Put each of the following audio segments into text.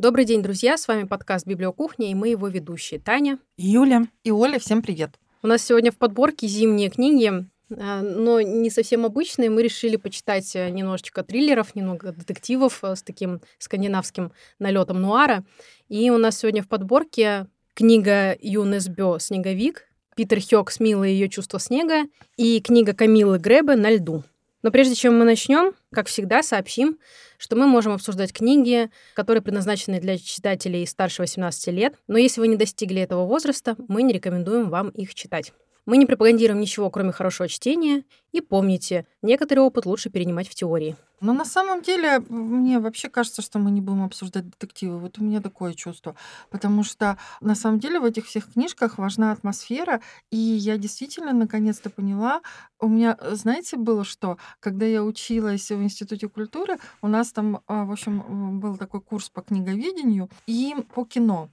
Добрый день, друзья! С вами подкаст «Библиокухня» и мы его ведущие Таня, Юля и Оля. Всем привет! У нас сегодня в подборке зимние книги, а, но не совсем обычные. Мы решили почитать э, немножечко триллеров, немного детективов э, с таким скандинавским налетом нуара. И у нас сегодня в подборке книга Юнес Бё «Снеговик», Питер Хёк «Смила и ее чувство снега» и книга Камилы Гребе «На льду». Но прежде чем мы начнем, как всегда, сообщим, что мы можем обсуждать книги, которые предназначены для читателей старше 18 лет, но если вы не достигли этого возраста, мы не рекомендуем вам их читать. Мы не пропагандируем ничего, кроме хорошего чтения, и помните, некоторый опыт лучше перенимать в теории. Но на самом деле, мне вообще кажется, что мы не будем обсуждать детективы. Вот у меня такое чувство. Потому что на самом деле в этих всех книжках важна атмосфера. И я действительно наконец-то поняла. У меня, знаете, было что? Когда я училась в Институте культуры, у нас там, а, в общем, был такой курс по книговедению и по кино.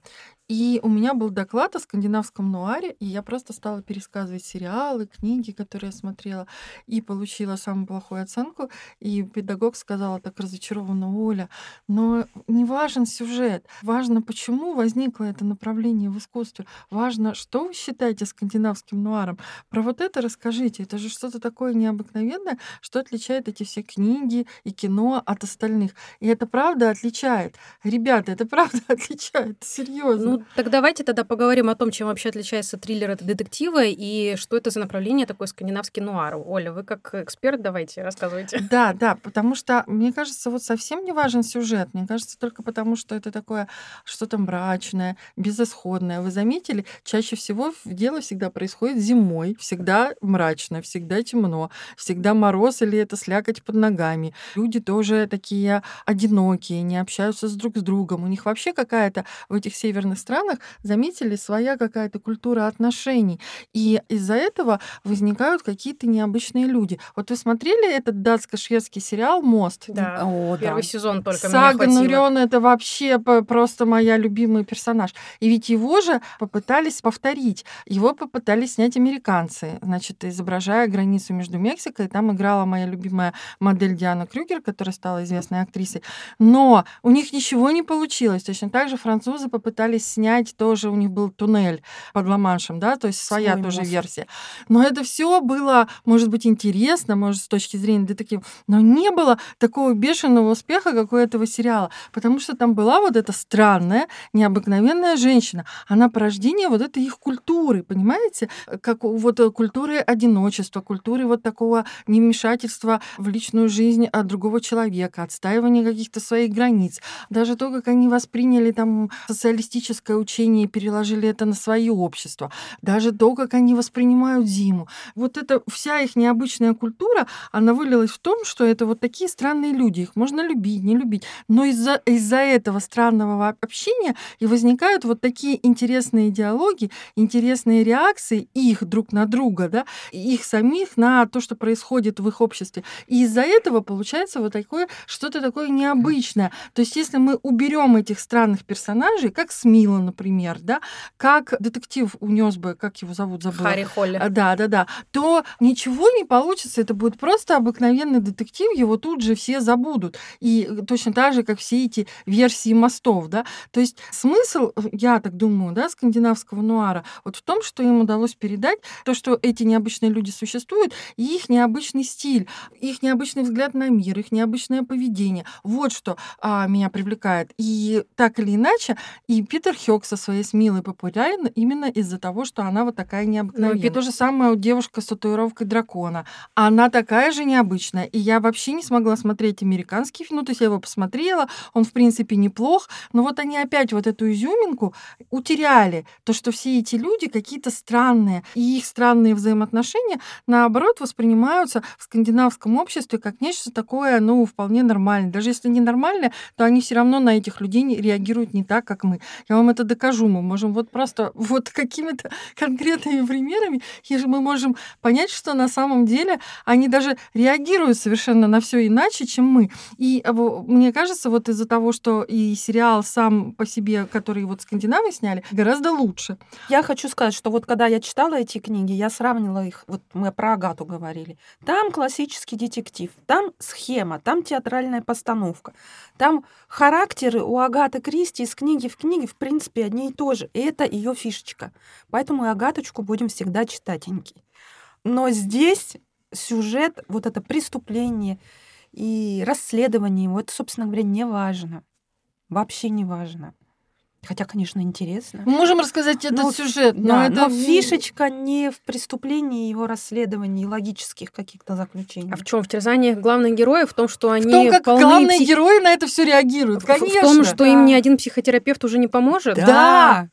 И у меня был доклад о скандинавском нуаре, и я просто стала пересказывать сериалы, книги, которые я смотрела, и получила самую плохую оценку. И педагог сказала так разочарованно, Оля, но не важен сюжет, важно, почему возникло это направление в искусстве, важно, что вы считаете скандинавским нуаром. Про вот это расскажите, это же что-то такое необыкновенное, что отличает эти все книги и кино от остальных. И это правда отличает. Ребята, это правда отличает, серьезно. Ну, так давайте тогда поговорим о том, чем вообще отличается триллер от детектива и что это за направление такой скандинавский нуар. Оля, вы как эксперт давайте рассказывайте. Да, да, потому что, мне кажется, вот совсем не важен сюжет. Мне кажется, только потому, что это такое что-то мрачное, безысходное. Вы заметили, чаще всего дело всегда происходит зимой, всегда мрачно, всегда темно, всегда мороз или это слякоть под ногами. Люди тоже такие одинокие, не общаются с друг с другом. У них вообще какая-то в этих северных странах, заметили, своя какая-то культура отношений. И из-за этого возникают какие-то необычные люди. Вот вы смотрели этот датско-шведский сериал «Мост»? Да, О, первый да. сезон только Сага Нурен — это вообще просто моя любимый персонаж. И ведь его же попытались повторить. Его попытались снять американцы, значит, изображая границу между Мексикой. Там играла моя любимая модель Диана Крюгер, которая стала известной актрисой. Но у них ничего не получилось. Точно так же французы попытались снять тоже у них был туннель под Ла-Маншем, да, то есть своя Свой тоже мост. версия. Но это все было, может быть, интересно, может, с точки зрения детектива, но не было такого бешеного успеха, как у этого сериала, потому что там была вот эта странная, необыкновенная женщина. Она порождение вот этой их культуры, понимаете? Как вот культуры одиночества, культуры вот такого невмешательства в личную жизнь от другого человека, отстаивания каких-то своих границ. Даже то, как они восприняли там социалистическое буддистское учение и переложили это на свое общество. Даже то, как они воспринимают зиму. Вот эта вся их необычная культура, она вылилась в том, что это вот такие странные люди. Их можно любить, не любить. Но из-за из этого странного общения и возникают вот такие интересные диалоги, интересные реакции их друг на друга, да, их самих на то, что происходит в их обществе. И из-за этого получается вот такое что-то такое необычное. То есть если мы уберем этих странных персонажей, как Смила, например, да, как детектив унес бы, как его зовут, забыла. Харри Холли. Да, да, да. То ничего не получится, это будет просто обыкновенный детектив, его тут же все забудут. И точно так же, как все эти версии мостов, да. То есть смысл, я так думаю, да, скандинавского нуара, вот в том, что им удалось передать то, что эти необычные люди существуют, и их необычный стиль, их необычный взгляд на мир, их необычное поведение. Вот что а, меня привлекает. И так или иначе, и Питер Хёк со своей Смилой популярен именно из-за того, что она вот такая необыкновенная. Ну, и то же самое у девушка с татуировкой дракона. Она такая же необычная. И я вообще не смогла смотреть американский фильм. Ну, то есть я его посмотрела, он, в принципе, неплох, но вот они опять вот эту изюминку утеряли. То, что все эти люди какие-то странные, и их странные взаимоотношения, наоборот, воспринимаются в скандинавском обществе как нечто такое, ну, вполне нормальное. Даже если не нормальное, то они все равно на этих людей реагируют не так, как мы. Я вам вам это докажу. Мы можем вот просто вот какими-то конкретными примерами, и мы можем понять, что на самом деле они даже реагируют совершенно на все иначе, чем мы. И мне кажется, вот из-за того, что и сериал сам по себе, который вот скандинавы сняли, гораздо лучше. Я хочу сказать, что вот когда я читала эти книги, я сравнила их, вот мы про Агату говорили, там классический детектив, там схема, там театральная постановка, там характеры у Агаты Кристи из книги в книге, в принципе, одни и то же. И это ее фишечка. Поэтому и Агаточку будем всегда читатенький. Но здесь сюжет, вот это преступление и расследование, вот, собственно говоря, не важно. Вообще не важно. Хотя, конечно, интересно. Мы можем рассказать этот но, сюжет, но, да, это... но фишечка не в преступлении, его расследовании, логических каких-то заключений. А в чем в терзаниях главных героев? В том, что они в том, как главные псих... герои на это все реагируют. Конечно. В том, что да. им ни один психотерапевт уже не поможет. Да. да.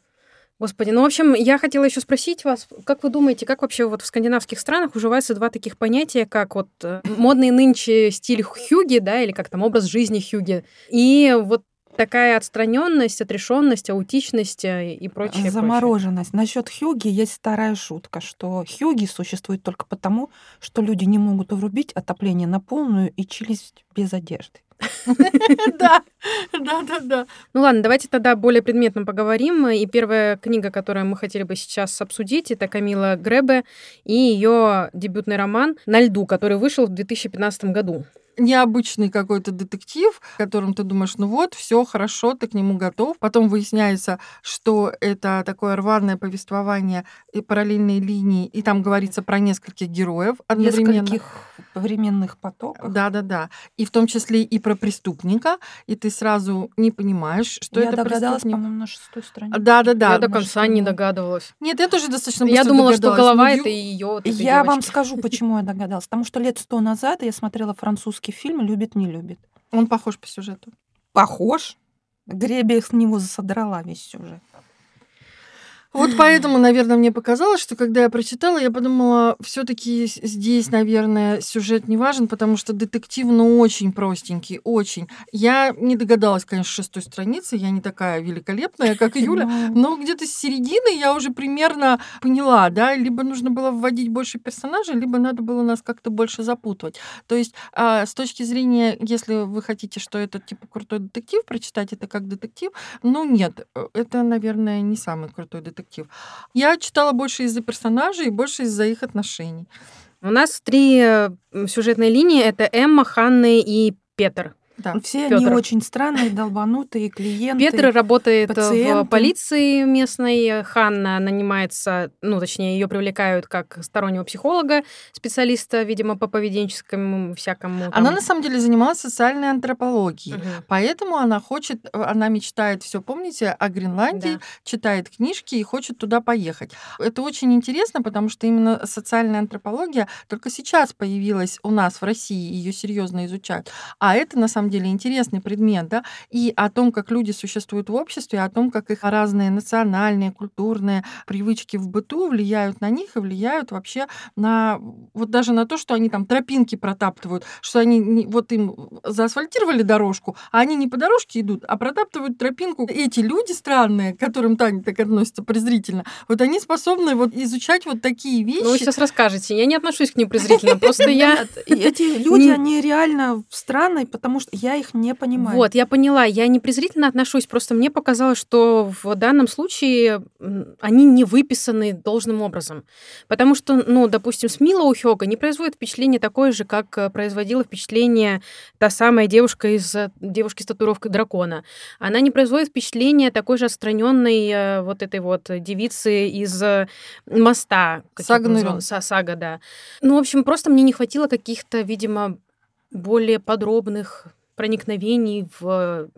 Господи, ну, в общем, я хотела еще спросить вас, как вы думаете, как вообще вот в скандинавских странах уживаются два таких понятия, как вот э, модный нынче стиль хюги, да, или как там образ жизни хюги, и вот такая отстраненность, отрешенность, аутичность э, и прочее. Замороженность. Насчет Хьюги есть старая шутка, что Хьюги существует только потому, что люди не могут врубить отопление на полную и челюсть без одежды. Да, да, да, да. Ну ладно, давайте тогда более предметно поговорим. И первая книга, которую мы хотели бы сейчас обсудить, это Камила Гребе и ее дебютный роман «На льду», который вышел в 2015 году необычный какой-то детектив, которым ты думаешь, ну вот, все хорошо, ты к нему готов. Потом выясняется, что это такое рваное повествование и параллельные линии, и там говорится про нескольких героев одновременно. Нескольких временных потоков. Да-да-да. И в том числе и про преступника, и ты сразу не понимаешь, что я это догадалась, по-моему, на шестой странице. Да-да-да. Я до конца не догадывалась. Нет, я тоже достаточно Я думала, что голова это ее. Вот я вам скажу, почему я догадалась. Потому что лет сто назад я смотрела французский русский фильм «Любит, не любит». Он похож по сюжету. Похож? Гребия с него засодрала весь сюжет. Вот поэтому, наверное, мне показалось, что когда я прочитала, я подумала, все-таки здесь, наверное, сюжет не важен, потому что детектив, ну, очень простенький, очень. Я не догадалась, конечно, шестой страницы, я не такая великолепная, как Юля, но где-то с середины я уже примерно поняла, да, либо нужно было вводить больше персонажей, либо надо было нас как-то больше запутывать. То есть а, с точки зрения, если вы хотите, что это типа крутой детектив, прочитать это как детектив, ну нет, э, это, наверное, не самый крутой детектив детектив. Я читала больше из-за персонажей и больше из-за их отношений. У нас три э, сюжетные линии. Это Эмма, Ханна и Петр. Да. Все Пётр. они очень странные, долбанутые клиенты. Петр работает пациенты. в полиции местной. Ханна нанимается, ну, точнее, ее привлекают как стороннего психолога, специалиста, видимо, по поведенческому всякому. Там. Она на самом деле занималась социальной антропологией, угу. поэтому она хочет, она мечтает, все помните, о Гренландии, да. читает книжки и хочет туда поехать. Это очень интересно, потому что именно социальная антропология только сейчас появилась у нас в России, ее серьезно изучают. А это на самом самом деле интересный предмет, да, и о том, как люди существуют в обществе, о том, как их разные национальные, культурные привычки в быту влияют на них и влияют вообще на вот даже на то, что они там тропинки протаптывают, что они не, вот им заасфальтировали дорожку, а они не по дорожке идут, а протаптывают тропинку. Эти люди странные, к которым Таня так относится презрительно, вот они способны вот изучать вот такие вещи. Ну, вы сейчас расскажете. Я не отношусь к ним презрительно, просто я... Эти люди, они реально странные, потому что я их не понимаю. Вот, я поняла. Я не презрительно отношусь, просто мне показалось, что в данном случае они не выписаны должным образом. Потому что, ну, допустим, с Мила Ухёга не производит впечатление такое же, как э, производила впечатление та самая девушка из э, девушки с татуировкой дракона. Она не производит впечатление такой же отстраненной э, вот этой вот девицы из моста. Сага, Сага, да. Ну, в общем, просто мне не хватило каких-то, видимо, более подробных проникновений в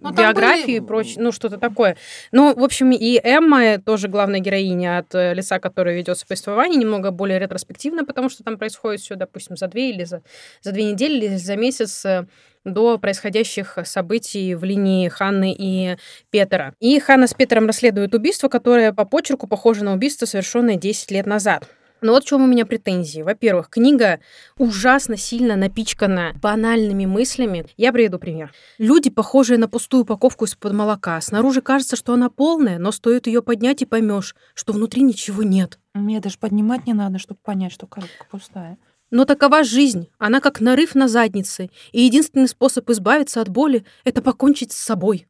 ну, биографию были... и прочее, ну, что-то такое. Ну, в общем, и Эмма тоже главная героиня от э, лица, которая ведет повествование, немного более ретроспективно, потому что там происходит все, допустим, за две или за, за две недели или за месяц э, до происходящих событий в линии Ханны и Петера. И Ханна с Петером расследуют убийство, которое по почерку похоже на убийство, совершенное 10 лет назад. Но вот в чем у меня претензии. Во-первых, книга ужасно сильно напичкана банальными мыслями. Я приведу пример. Люди, похожие на пустую упаковку из-под молока. Снаружи кажется, что она полная, но стоит ее поднять и поймешь, что внутри ничего нет. Мне даже поднимать не надо, чтобы понять, что коробка пустая. Но такова жизнь. Она как нарыв на заднице. И единственный способ избавиться от боли — это покончить с собой.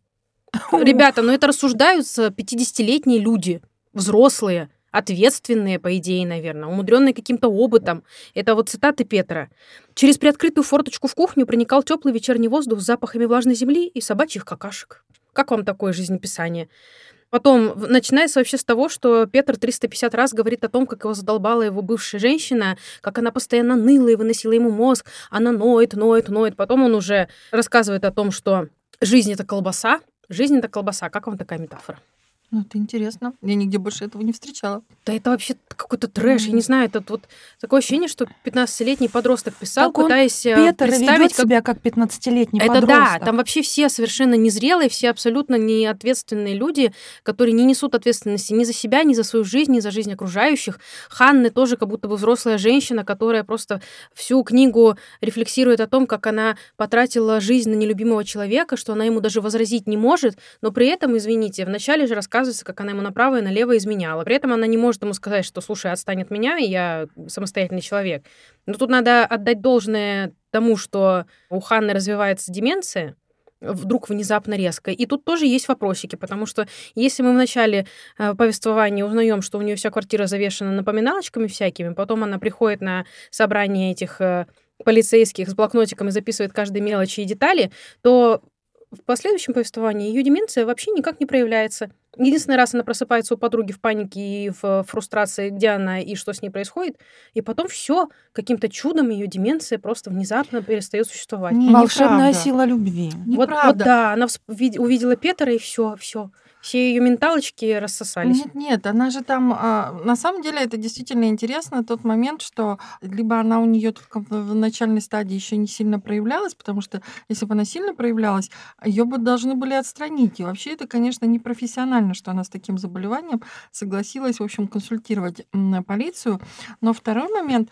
Ребята, ну это рассуждаются 50-летние люди, взрослые, ответственные, по идее, наверное, умудренные каким-то опытом. Это вот цитаты Петра. Через приоткрытую форточку в кухню проникал теплый вечерний воздух с запахами влажной земли и собачьих какашек. Как вам такое жизнеписание? Потом, начинается вообще с того, что Петр 350 раз говорит о том, как его задолбала его бывшая женщина, как она постоянно ныла и выносила ему мозг, она ноет, ноет, ноет. Потом он уже рассказывает о том, что жизнь — это колбаса, жизнь — это колбаса. Как вам такая метафора? Ну, это интересно. Я нигде больше этого не встречала. Да это вообще какой-то трэш. Я не знаю, это вот такое ощущение, что 15-летний подросток писал, Так пытаясь э, Петр представить, как... себя как 15-летний Это подросток. да, там вообще все совершенно незрелые, все абсолютно неответственные люди, которые не несут ответственности ни за себя, ни за свою жизнь, ни за жизнь окружающих. Ханны тоже как будто бы взрослая женщина, которая просто всю книгу рефлексирует о том, как она потратила жизнь на нелюбимого человека, что она ему даже возразить не может, но при этом, извините, вначале же рассказывается, как она ему направо и налево изменяла. При этом она не может ему сказать, что, слушай, отстань от меня, я самостоятельный человек. Но тут надо отдать должное тому, что у Ханны развивается деменция, вдруг внезапно резко. И тут тоже есть вопросики, потому что если мы в начале э, повествования узнаем, что у нее вся квартира завешена напоминалочками всякими, потом она приходит на собрание этих э, полицейских с блокнотиком и записывает каждые мелочи и детали, то в последующем повествовании ее деменция вообще никак не проявляется. Единственный раз она просыпается у подруги в панике и в фрустрации, где она и что с ней происходит, и потом все каким-то чудом ее деменция просто внезапно перестает существовать. Не, Волшебная неправда. сила любви. Вот, вот да, она увидела Петра и все, все, все ее менталочки рассосались. Нет, нет, она же там, а, на самом деле это действительно интересно, тот момент, что либо она у нее только в начальной стадии еще не сильно проявлялась, потому что если бы она сильно проявлялась, ее бы должны были отстранить. И вообще это, конечно, непрофессионально, что она с таким заболеванием согласилась, в общем, консультировать полицию. Но второй момент,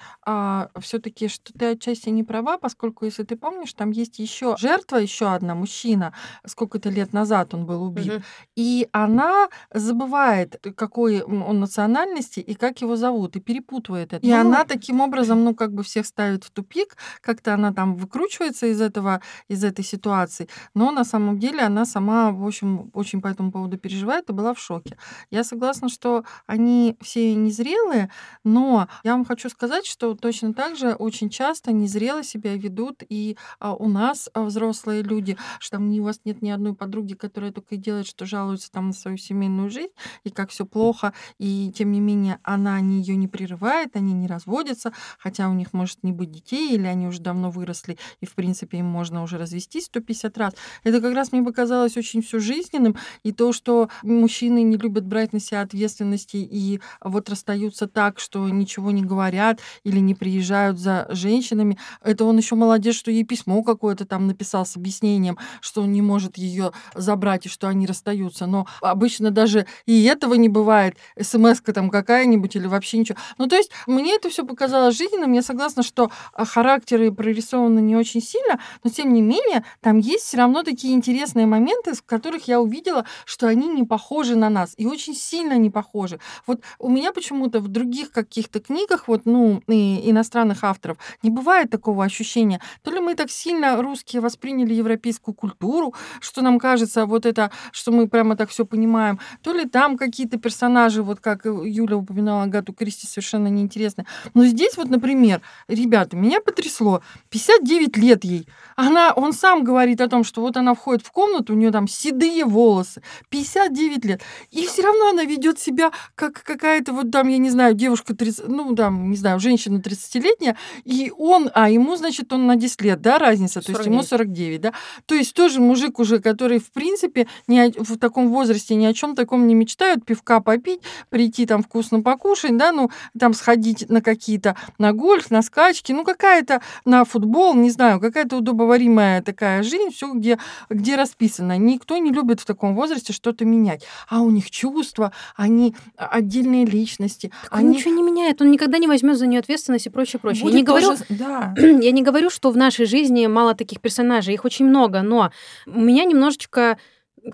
все-таки, что ты отчасти не права, поскольку, если ты помнишь, там есть еще жертва, еще одна мужчина, сколько-то лет назад он был убит. Мгм. И она забывает, какой м, он национальности и как его зовут, и перепутывает это. И Ну, она таким образом, ну, как бы всех ставит в тупик, как-то она там выкручивается из этого, из этой ситуации, но на самом деле она сама, в общем, очень по этому поводу переживает и была в шоке. Я согласна, что они все незрелые, но я вам хочу сказать, что точно так же очень часто незрело себя ведут и а, у нас а, взрослые люди, что там у вас нет ни одной подруги, которая только и делает, что жалуется там на свою семейную жизнь и как все плохо, и тем не менее она не ее не прерывает, они не разводятся, хотя у них может не быть детей, или они уже давно выросли, и в принципе им можно уже развестись 150 раз. Это как раз мне показалось очень все жизненным, и то, что мужчины не любят брать на себя ответственности и вот расстаются так, что ничего не говорят или не приезжают за женщинами, это он еще молодец, что ей письмо какое-то там написал с объяснением, что он не может ее забрать и что они расстаются. Но обычно даже и этого не бывает. СМС-ка там какая-нибудь или вообще ничего. Ну, то есть мне это все показалось жизненным. Я согласна, что а, характеры прорисованы не очень сильно, но тем не менее там есть все равно такие интересные моменты, в которых я увидела, что они не похожи на нас и очень сильно не похожи. Вот у меня почему-то в других каких-то книгах, вот, ну, и иностранных авторов, не бывает такого ощущения. То ли мы так сильно русские восприняли европейскую культуру, что нам кажется вот это, что мы прямо так все понимаем, то ли там какие-то персонажи, вот как Юля упоминала Агату Кристи, совершенно неинтересные. Но здесь вот, например, ребята, меня потрясло, 59 лет ей. Она, он сам говорит о том, что вот она входит в комнату, у нее там седые волосы, 59 лет, и все равно она ведет себя как какая-то вот там, я не знаю, девушка 30, ну там, не знаю, женщина 30-летняя, и он, а ему, значит, он на 10 лет, да, разница, то есть ему 49, да. То есть тоже мужик уже, который, в принципе, не, в таком возрасте ни о чем таком не мечтают, пивка попить, прийти там вкусно покушать, да, ну, там сходить на какие-то, на гольф, на скачки, ну, какая-то на футбол, не знаю, какая-то удобоваримая такая жизнь, все где, где расписано. Никто не любит в таком возрасте что-то менять. А у них чувства, они отдельные личности. Так они... Он ничего не меняет, он никогда не возьмет за нее ответственность и прочее, прочее. Будет я не говорю, да. я не говорю, что в нашей жизни мало таких персонажей, их очень много, но у меня немножечко,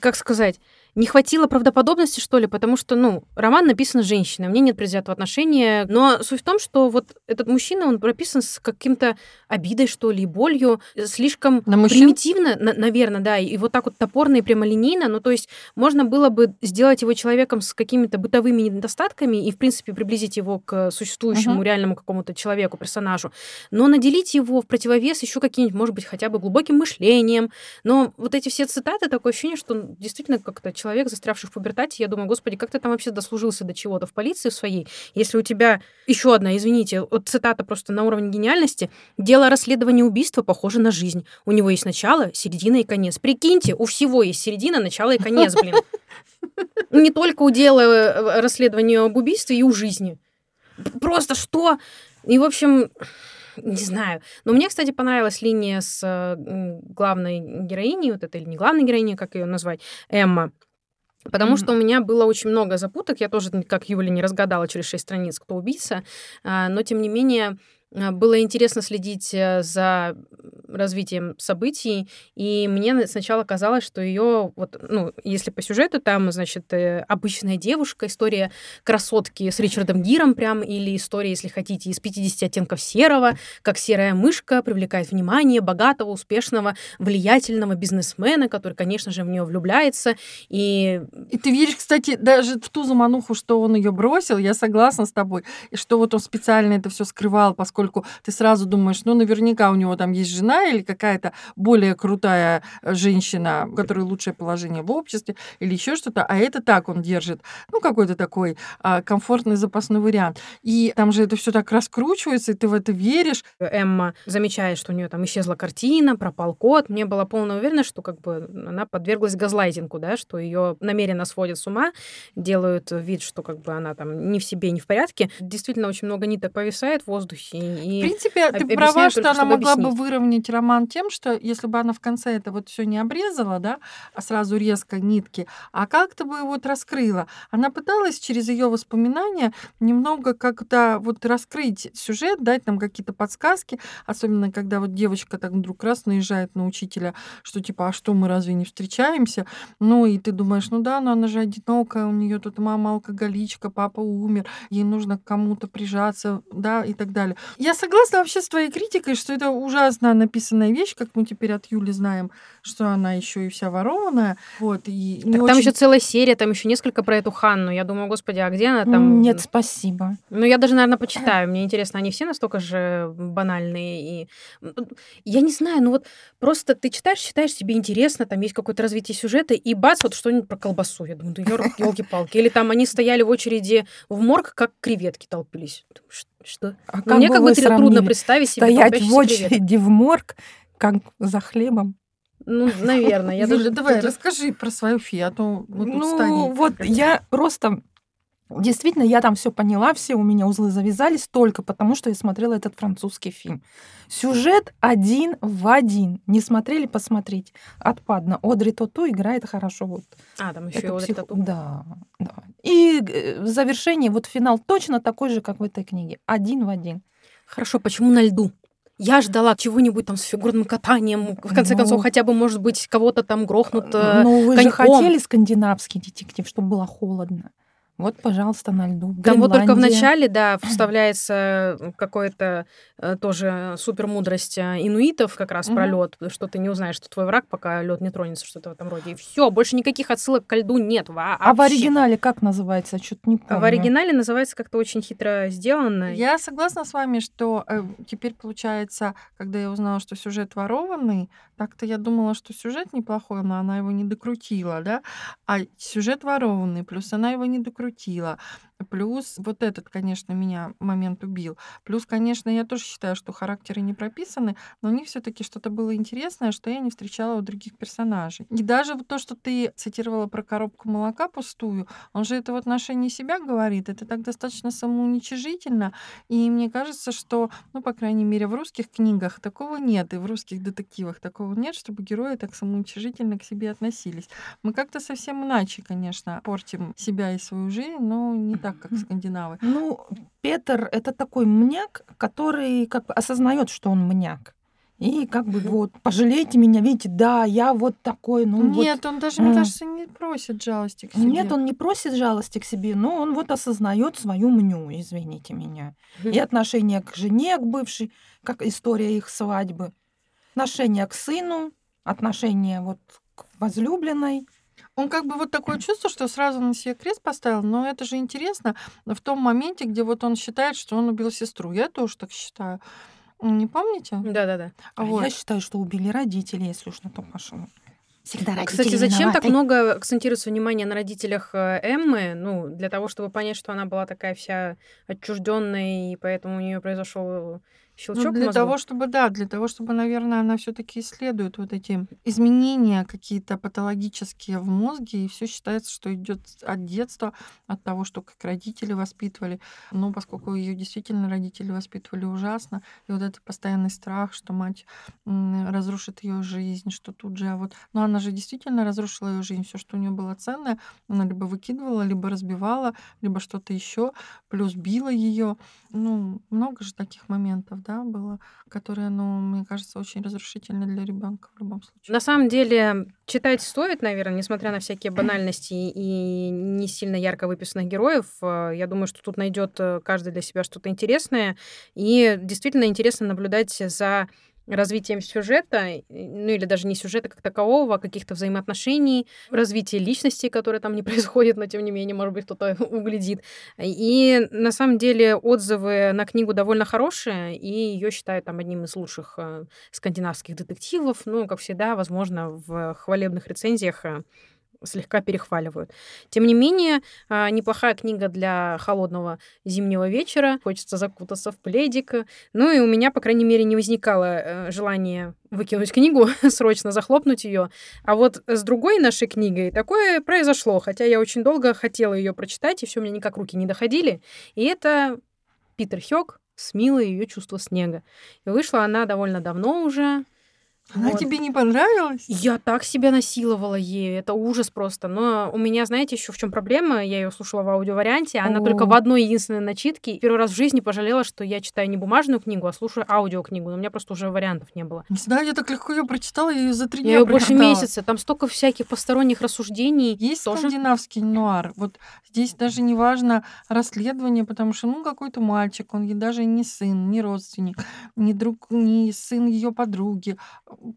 как сказать, не хватило правдоподобности, что ли, потому что, ну, роман написан женщиной, мне нет предвзятого отношения, но суть в том, что вот этот мужчина, он прописан с каким-то обидой, что ли, болью, слишком на примитивно, на, наверное, да, и вот так вот топорно и прямолинейно, ну, то есть можно было бы сделать его человеком с какими-то бытовыми недостатками и, в принципе, приблизить его к существующему uh-huh. реальному какому-то человеку, персонажу, но наделить его в противовес еще каким-нибудь, может быть, хотя бы глубоким мышлением, но вот эти все цитаты, такое ощущение, что он действительно как-то человек, застрявший в пубертате, я думаю, господи, как ты там вообще дослужился до чего-то в полиции своей, если у тебя еще одна, извините, вот цитата просто на уровне гениальности, дело расследования убийства похоже на жизнь. У него есть начало, середина и конец. Прикиньте, у всего есть середина, начало и конец, блин. Не только у дела э, расследования об убийстве и у жизни. Просто что? И, в общем, не знаю. Но мне, кстати, понравилась линия с главной героиней, вот этой, или не главной героиней, как ее назвать, Эмма. Потому mm-hmm. что у меня было очень много запуток. Я тоже, как Юля, не разгадала через шесть страниц, кто убийца. А, но, тем не менее, было интересно следить э, за развитием событий, и мне сначала казалось, что ее, вот, ну, если по сюжету, там, значит, э, обычная девушка, история красотки с Ричардом Гиром прям, или история, если хотите, из 50 оттенков серого, как серая мышка привлекает внимание богатого, успешного, влиятельного бизнесмена, который, конечно же, в нее влюбляется, и... И ты веришь, кстати, даже в ту замануху, что он ее бросил, я согласна с тобой, что вот он специально это все скрывал, поскольку поскольку ты сразу думаешь, ну, наверняка у него там есть жена или какая-то более крутая э, женщина, у которой лучшее положение в обществе или еще что-то, а это так он держит, ну, какой-то такой а, комфортный запасной вариант. И там же это все так раскручивается, и ты в это веришь. Эмма замечает, что у нее там исчезла картина, пропал код. Мне была полная уверенность, что как бы она подверглась газлайтингу, да, что ее намеренно сводят с ума, делают вид, что как бы она там не в себе, не в порядке. Действительно, очень много ниток повисает в воздухе, и в принципе, ты права, что она могла объяснить. бы выровнять роман тем, что если бы она в конце это вот все не обрезала, да, а сразу резко нитки, а как-то бы вот раскрыла. Она пыталась через ее воспоминания немного как-то вот раскрыть сюжет, дать нам какие-то подсказки, особенно когда вот девочка так вдруг раз наезжает на учителя, что типа, а что мы разве не встречаемся? Ну и ты думаешь, ну да, но она же одинокая, у нее тут мама алкоголичка, папа умер, ей нужно к кому-то прижаться, да, и так далее. Я согласна вообще с твоей критикой, что это ужасно написанная вещь, как мы теперь от Юли знаем, что она еще и вся ворованная. Вот, и так там очень... еще целая серия, там еще несколько про эту Ханну. Я думаю, господи, а где она там? Нет, спасибо. Ну, я даже, наверное, почитаю. Мне интересно, они все настолько же банальные. И... Я не знаю, ну вот просто ты читаешь, читаешь, тебе интересно, там есть какое-то развитие сюжета, и бац, вот что-нибудь про колбасу. Я думаю, да елки-палки. Или там они стояли в очереди в морг, как креветки толпились. Что? А ну, мне как бы трудно представить себе стоять в очереди в морг, как за хлебом. Ну, наверное. Я даже... Давай, расскажи про свою фи, а то вот Ну, вот я просто Действительно, я там все поняла, все у меня узлы завязались только потому, что я смотрела этот французский фильм. Сюжет один в один. Не смотрели, посмотреть. Отпадно. Одри Тоту играет хорошо. Вот. А, там еще и Одри псих... Тоту. Да, да. И э, в завершении вот финал точно такой же, как в этой книге. Один в один. Хорошо, почему на льду? Я ждала чего-нибудь там с фигурным катанием, в конце ну, концов, хотя бы, может быть, кого-то там грохнут э, Ну, вы коньком. же хотели скандинавский детектив, чтобы было холодно. Вот, пожалуйста, на льду. Там вот только в начале, да, вставляется какое-то э, тоже супер мудрость э, инуитов как раз про лед, что ты не узнаешь, что твой враг, пока лед не тронется, что-то в этом роде. И все, больше никаких отсылок к льду нет. Вообще. А в оригинале как называется? Что-то не помню. В оригинале называется как-то очень хитро сделано. Я согласна с вами, что э, теперь получается, когда я узнала, что сюжет ворованный, так-то я думала, что сюжет неплохой, но она его не докрутила, да? А сюжет ворованный, плюс она его не докрутила крутила. Плюс вот этот, конечно, меня момент убил. Плюс, конечно, я тоже считаю, что характеры не прописаны, но у них все таки что-то было интересное, что я не встречала у других персонажей. И даже вот то, что ты цитировала про коробку молока пустую, он же это в отношении себя говорит. Это так достаточно самоуничижительно. И мне кажется, что, ну, по крайней мере, в русских книгах такого нет, и в русских детективах такого нет, чтобы герои так самоуничижительно к себе относились. Мы как-то совсем иначе, конечно, портим себя и свою жизнь, но не так, как скандинавы. Ну, Петр это такой мняк, который как бы осознает, что он мняк. И как бы вот, пожалейте меня, видите, да, я вот такой, ну вот. Нет, он даже, мне кажется, не просит жалости к себе. Нет, он не просит жалости к себе, но он вот осознает свою мню, извините меня. И отношение к жене, к бывшей, как история их свадьбы, отношение к сыну, отношение вот к возлюбленной. Он как бы вот такое чувство, что сразу на себе крест поставил, но это же интересно в том моменте, где вот он считает, что он убил сестру. Я тоже так считаю. Не помните? Да-да-да. А Вот. я считаю, что убили родители, если уж на то пошло. Всегда родители Кстати, зачем так виноваты. много акцентируется внимание на родителях э, Эммы? Ну, для того, чтобы понять, что она была такая вся отчужденная, и поэтому у нее произошел щелчок в для мозгу. того, чтобы, да, для того, чтобы, наверное, она все-таки исследует вот эти изменения какие-то патологические в мозге, и все считается, что идет от детства, от того, что как родители воспитывали. Но поскольку ее действительно родители воспитывали ужасно, и вот этот постоянный страх, что мать разрушит ее жизнь, что тут же, а вот, но она же действительно разрушила ее жизнь, все, что у нее было ценное, она либо выкидывала, либо разбивала, либо что-то еще, плюс била ее. Ну, много же таких моментов, да, было, которые, ну, мне кажется, очень разрушительны для ребенка в любом случае. На самом деле, читать стоит, наверное, несмотря на всякие банальности и не сильно ярко выписанных героев. Э, Я думаю, что тут найдет э, каждый для себя что-то интересное. И действительно интересно наблюдать за развитием сюжета, ну или даже не сюжета как такового, а каких-то взаимоотношений, развитие личности, которое там не происходит, но тем не менее, может быть, кто-то углядит. И на самом деле отзывы на книгу довольно хорошие, и ее считают там одним из лучших э, скандинавских детективов. Ну, как всегда, возможно, в хвалебных рецензиях э, слегка перехваливают. Тем не менее, а, неплохая книга для холодного зимнего вечера. Хочется закутаться в пледик. Ну и у меня, по крайней мере, не возникало э, желания выкинуть книгу, срочно захлопнуть ее. А вот с другой нашей книгой такое произошло, хотя я очень долго хотела ее прочитать, и все у меня никак руки не доходили. И это Питер Хёк с Милой ее чувство снега. И вышла она довольно давно уже. Она Вот. тебе не понравилась? Я так себя насиловала ею, это ужас просто. Но у меня, знаете, еще в чем проблема? Я ее слушала в аудиоварианте, она О. только в одной единственной начитке. Первый раз в жизни пожалела, что я читаю не бумажную книгу, а слушаю аудиокнигу. Но у меня просто уже вариантов не было. Не знаю, я так легко ее прочитала, я ее за три Я дня ее больше месяца, там столько всяких посторонних рассуждений. Есть тоже. скандинавский нуар. Вот здесь даже не важно расследование, потому что, ну, какой-то мальчик, он ей даже не сын, не родственник, не друг, не сын ее подруги,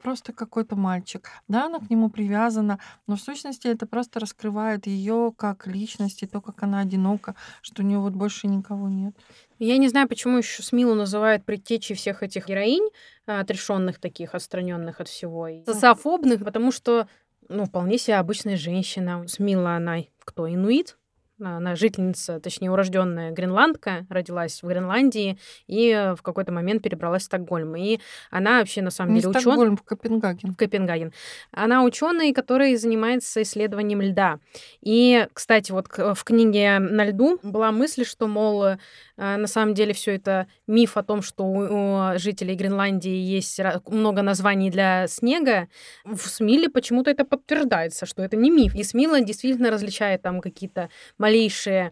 просто какой-то мальчик. Да, она к нему привязана, но в сущности это просто раскрывает ее как личность и то, как она одинока, что у нее вот больше никого нет. Я не знаю, почему еще Смилу называют предтечей всех этих героинь, а, отрешенных таких, отстраненных от всего, и социофобных, потому что, ну, вполне себе обычная женщина. Смила, она кто, инуит? Она жительница, точнее, урожденная гренландка, родилась в Гренландии и э, в какой-то момент перебралась в Стокгольм. И она вообще, на самом Не деле, ученый Стокгольм, в Копенгаген. в Копенгаген. Она ученый, который занимается исследованием льда. И, кстати, вот в книге «На льду» была мысль, что, мол, э, на самом деле все это миф о том, что у, жителей Гренландии есть много названий для снега. В Смиле почему-то это подтверждается, что это не миф. И Смила действительно различает там какие-то малейшие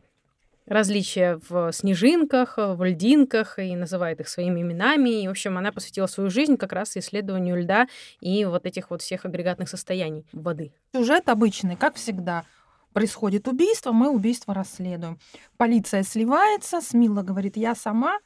различия в снежинках, в льдинках и называет их своими именами. И, в общем, она посвятила свою жизнь как раз исследованию льда и вот этих вот всех агрегатных состояний воды. Сюжет обычный, как всегда. Происходит убийство, мы убийство расследуем. Полиция сливается, Смила говорит, я сама,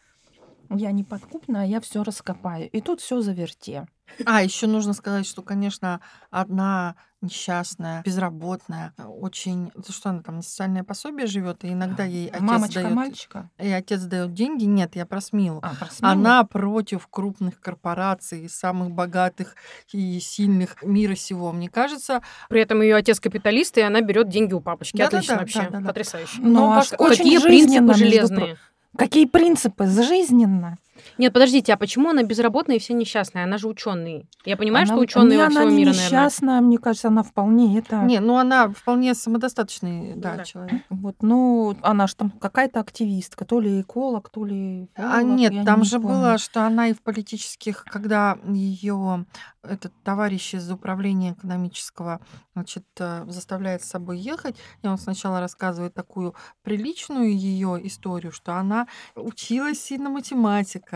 я не подкупна, я все раскопаю. И тут все заверте. А, еще нужно сказать, что, конечно, одна несчастная, безработная, очень... За что она там на социальное пособие живет, и иногда ей отец Мамочка дает... мальчика. И отец дает деньги. Нет, я про Смилу. А, про Смилу? Она против крупных корпораций, самых богатых и сильных мира сего. Мне кажется, При этом ее отец капиталист, и она берет деньги у папочки. Да-да-да, Отлично вообще. да-да-да. Потрясающе. Ну, Ну, а пос- ш- очень Какие жизненно, принципы железные. Какие принципы? Жизненно. Нет, подождите, а почему она безработная и все несчастная? Она же ученый. Я понимаю, Она- что ученые не, во всего она не мира, наверное. несчастная, мне кажется, она вполне это... не, ну она вполне самодостаточный да, Да. человек. Вот, ну, она же там какая-то активистка, то ли эколог, то ли А филолог, нет, там не же помню. было, что она и в политических, когда ее этот товарищ из управления экономического, значит, э, заставляет с собой ехать, и он сначала рассказывает такую приличную ее историю, что она училась и на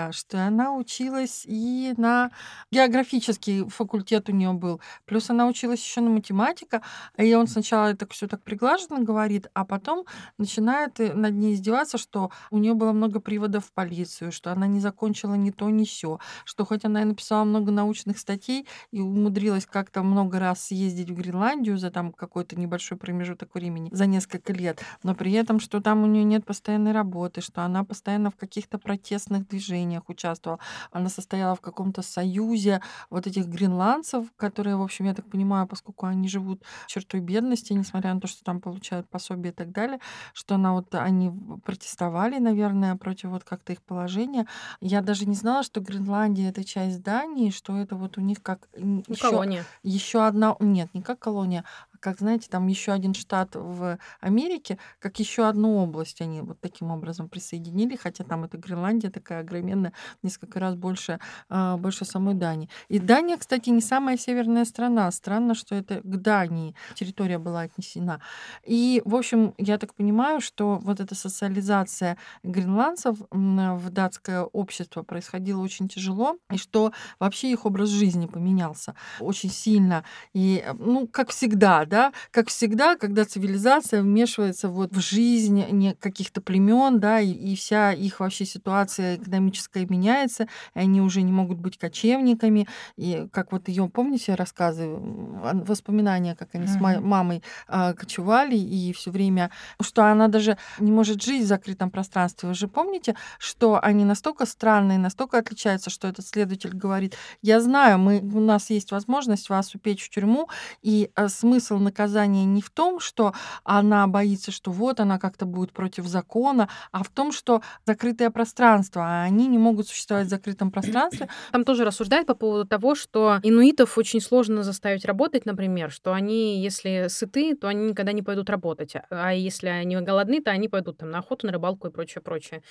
математика, что она училась и на географический факультет у нее был, плюс она училась еще на математика, и он сначала это все так приглаженно говорит, а потом начинает э, над ней издеваться, что у нее было много приводов в полицию, что она не закончила ни то, ни сё, что хоть она и написала много научных статей и умудрилась как-то много раз съездить в Гренландию за там какой-то небольшой промежуток времени, за несколько лет, но при этом, что там у нее нет постоянной работы, что она постоянно в каких-то протестных движениях участвовала, она состояла в каком-то союзе вот этих гренландцев, которые, в общем, я так понимаю, поскольку они живут чертой бедности, несмотря на то, что там получают пособие и так далее, что она вот они протестовали, наверное, против вот как-то их положения. Я даже не знала, что Гренландия это часть Дании, что это вот у них как Ну, еще колония. еще одна, нет, не как колония, как, знаете, там еще один штат в Америке, как еще одну область они вот таким образом присоединили, хотя там эта Гренландия такая огроменная, несколько раз больше, а, больше самой Дании. И Дания, кстати, не самая северная страна. Странно, что это к Дании территория была отнесена. И, в общем, я так понимаю, что вот эта социализация гренландцев в датское общество происходила очень тяжело, и что вообще их образ жизни поменялся очень сильно. И, э, ну, как всегда, да, как всегда, когда цивилизация вмешивается вот в жизнь не каких-то племен, да, и, и вся их вообще ситуация экономическая меняется, и они уже не могут быть кочевниками. И как вот ее, помните, рассказы, воспоминания, как они с ма- Мгм. мамой а, кочевали, и все время, что она даже не может жить в закрытом пространстве. Вы же помните, что они настолько странные, настолько отличаются, что этот следователь говорит, я знаю, мы, у нас есть возможность вас упечь в тюрьму, и а, смысл наказания не в том, что она боится, что вот она как-то будет против закона, а в том, что закрытое пространство, а они не могут существовать в закрытом пространстве. Там тоже рассуждают по поводу того, что инуитов очень сложно заставить работать, например, что они, если сыты, то они никогда не пойдут работать, а если они голодны, то они пойдут там на охоту, на рыбалку и прочее, прочее.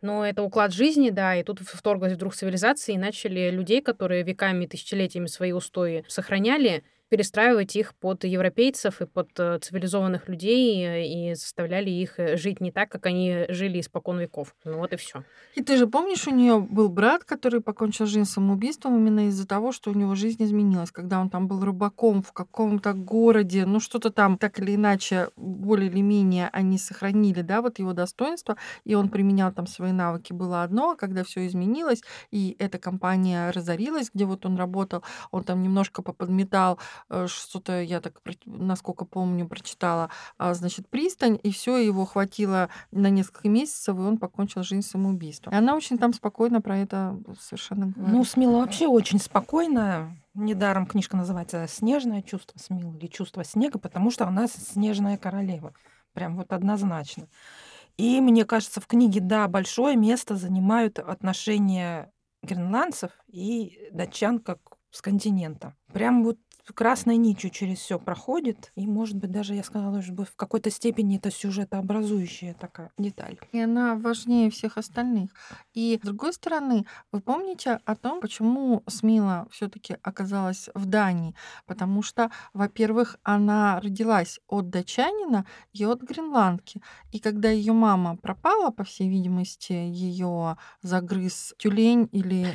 Но это уклад жизни, да, и тут вторглась вдруг цивилизация, и начали людей, которые веками, тысячелетиями свои устои сохраняли, перестраивать их под европейцев и под э, цивилизованных людей и заставляли их э, жить не так, как они жили испокон веков. Ну вот и все. И ты же помнишь, у нее был брат, который покончил жизнь самоубийством именно из-за того, что у него жизнь изменилась, когда он там был рыбаком в каком-то городе, ну что-то там так или иначе более или менее они сохранили, да, вот его достоинство, и он применял там свои навыки, было одно, а когда все изменилось, и эта компания разорилась, где вот он работал, он там немножко поподметал что-то, я так, насколько помню, прочитала, а, значит, пристань, и все, его хватило на несколько месяцев, и он покончил жизнь самоубийством. И она очень там спокойно про это совершенно говорит. Ну, Смила вообще очень спокойная. Недаром книжка называется «Снежное чувство Смилы» или «Чувство снега», потому что она снежная королева. Прям вот однозначно. И мне кажется, в книге, да, большое место занимают отношения гренландцев и датчан как с континента. Прям вот красной нитью через все проходит. И, может быть, даже, я сказала, что в какой-то степени это сюжетообразующая такая деталь. И она важнее всех остальных. И с другой стороны, вы помните о том, почему Смила все-таки оказалась в Дании? Потому что, во-первых, она родилась от датчанина и от гренландки. И когда ее мама пропала, по всей видимости, ее загрыз тюлень или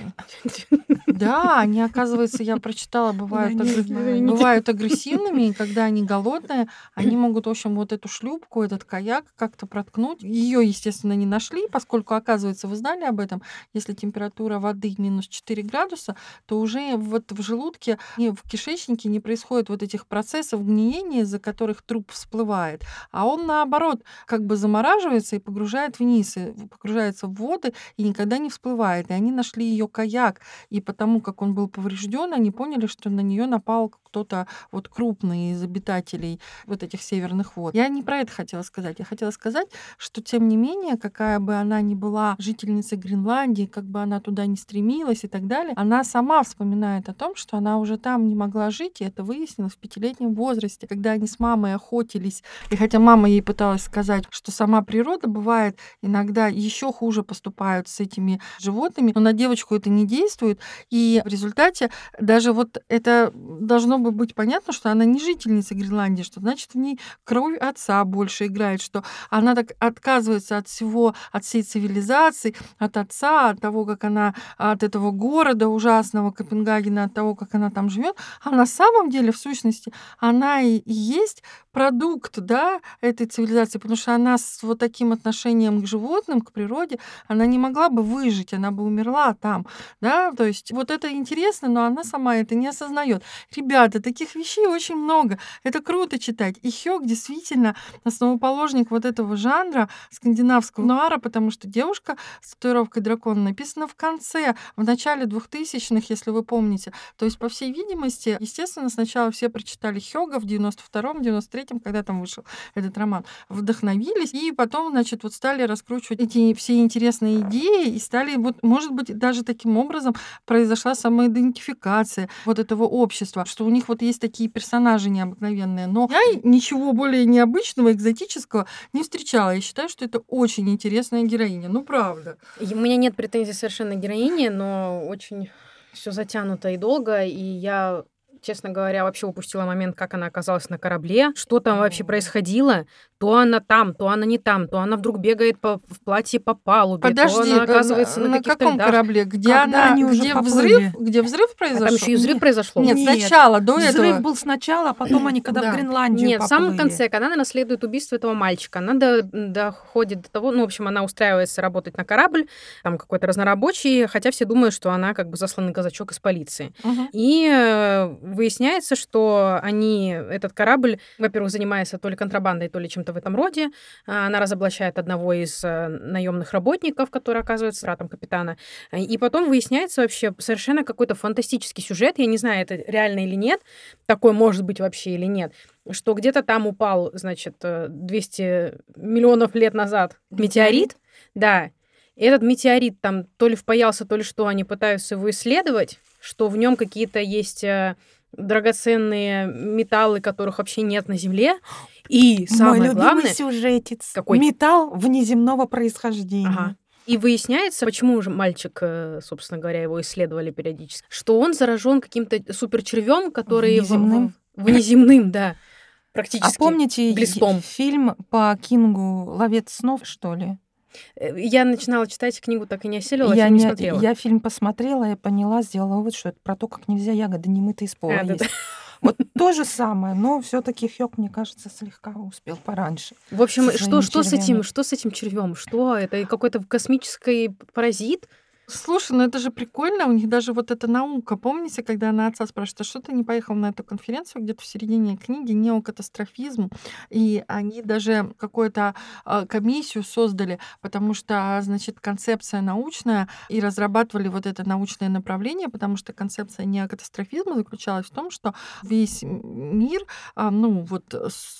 Да, они, оказывается, я прочитала, бывают Извините. бывают агрессивными, и когда они голодные, они могут, в общем, вот эту шлюпку, этот каяк как-то проткнуть. Ее, естественно, не нашли, поскольку, оказывается, вы знали об этом, если температура воды минус 4 градуса, то уже вот в желудке и в кишечнике не происходит вот этих процессов гниения, из-за которых труп всплывает, а он, наоборот, как бы замораживается и погружает вниз, и погружается в воды и никогда не всплывает. И они нашли ее каяк, и потому как он был поврежден, они поняли, что на нее напал кто-то вот крупный из обитателей вот этих северных вод. Я не про это хотела сказать. Я хотела сказать, что тем не менее, какая бы она ни была жительницей Гренландии, как бы она туда не стремилась и так далее, она сама вспоминает о том, что она уже там не могла жить, и это выяснилось в пятилетнем возрасте, когда они с мамой охотились. И хотя мама ей пыталась сказать, что сама природа бывает иногда еще хуже поступают с этими животными, но на девочку это не действует, и в результате даже вот это должно бы быть понятно, что она не жительница Гренландии, что значит в ней кровь отца больше играет, что она так отказывается от всего, от всей цивилизации, от отца, от того, как она, от этого города ужасного Копенгагена, от того, как она там живет, а на самом деле, в сущности, она и есть продукт, да, этой цивилизации, потому что она с вот таким отношением к животным, к природе, она не могла бы выжить, она бы умерла там, да, то есть вот это интересно, но она сама это не осознает. Ребята, таких вещей очень много, это круто читать. И Хёк действительно основоположник вот этого жанра скандинавского нуара, потому что девушка с татуировкой дракона написана в конце, в начале 2000-х, если вы помните. То есть, по всей видимости, естественно, сначала все прочитали Хёга в 92-м, 93-м, когда там вышел этот роман, вдохновились, и потом, значит, вот стали раскручивать эти все интересные идеи, и стали, вот, может быть, даже таким образом произошла самоидентификация вот этого общества, что у них вот есть такие персонажи необыкновенные. Но я ничего более необычного, экзотического не встречала. Я считаю, что это очень интересная героиня. Ну, правда. У меня нет претензий совершенно к героине, но очень все затянуто и долго, и я честно говоря, вообще упустила момент, как она оказалась на корабле, что там вообще происходило. То она там, то она не там, то она вдруг бегает по, в платье по палубе, Подожди, то она оказывается на, на каких-то каком льдах. корабле? Где Когда она, где поплыли? взрыв, где взрыв А произошел? там еще и взрыв Нет. произошло. Нет, Нет, сначала, до Взрыв этого. был сначала, а потом они, когда Да. в Гренландию Нет, в самом поплыли. конце, когда она расследует убийство этого мальчика, она до- доходит до того, ну, в общем, она устраивается работать на корабль, там какой-то разнорабочий, хотя все думают, что она как бы засланный казачок из полиции. Мгм. И э, выясняется, что они, этот корабль, во-первых, занимается то ли контрабандой, то ли чем-то в этом роде. А, Она разоблачает одного из наемных работников, который оказывается братом капитана. Э, И потом выясняется вообще совершенно какой-то фантастический сюжет. Я не знаю, это реально или нет, такой может быть вообще или нет, что где-то там упал, значит, э, 200 миллионов лет назад метеорит. Да. И этот метеорит там то ли впаялся, то ли что, они пытаются его исследовать, что в нем какие-то есть э, драгоценные металлы, которых вообще нет на Земле. И Мой самое любимый главное, сюжетец. Какой? Металл внеземного происхождения. Ага. И выясняется, почему же мальчик, э, собственно говоря, его исследовали периодически, что он заражен каким-то суперчервем, который Внеземным? в- внеземным, да, А практически. помните глистом. е- фильм по Кингу «Ловец снов», что ли? Э, Я начинала читать книгу, так и не осилила, я, фильм не не- смотрела. я фильм посмотрела и поняла, сделала вывод, что это про то, как нельзя ягоды немытые из пола А, есть. Вот то же самое, но все таки Хёк, мне кажется, слегка успел пораньше. В общем, что, что с этим, что с этим червем? Что это? Какой-то космический паразит? Слушай, ну это же прикольно, у них даже вот эта наука. Помните, когда она отца спрашивает, а что ты не поехал на эту конференцию где-то в середине книги «Неокатастрофизм», и они даже какую-то а, комиссию создали, потому что, значит, концепция научная, и разрабатывали вот это научное направление, потому что концепция неокатастрофизма заключалась в том, что весь мир, а, ну вот,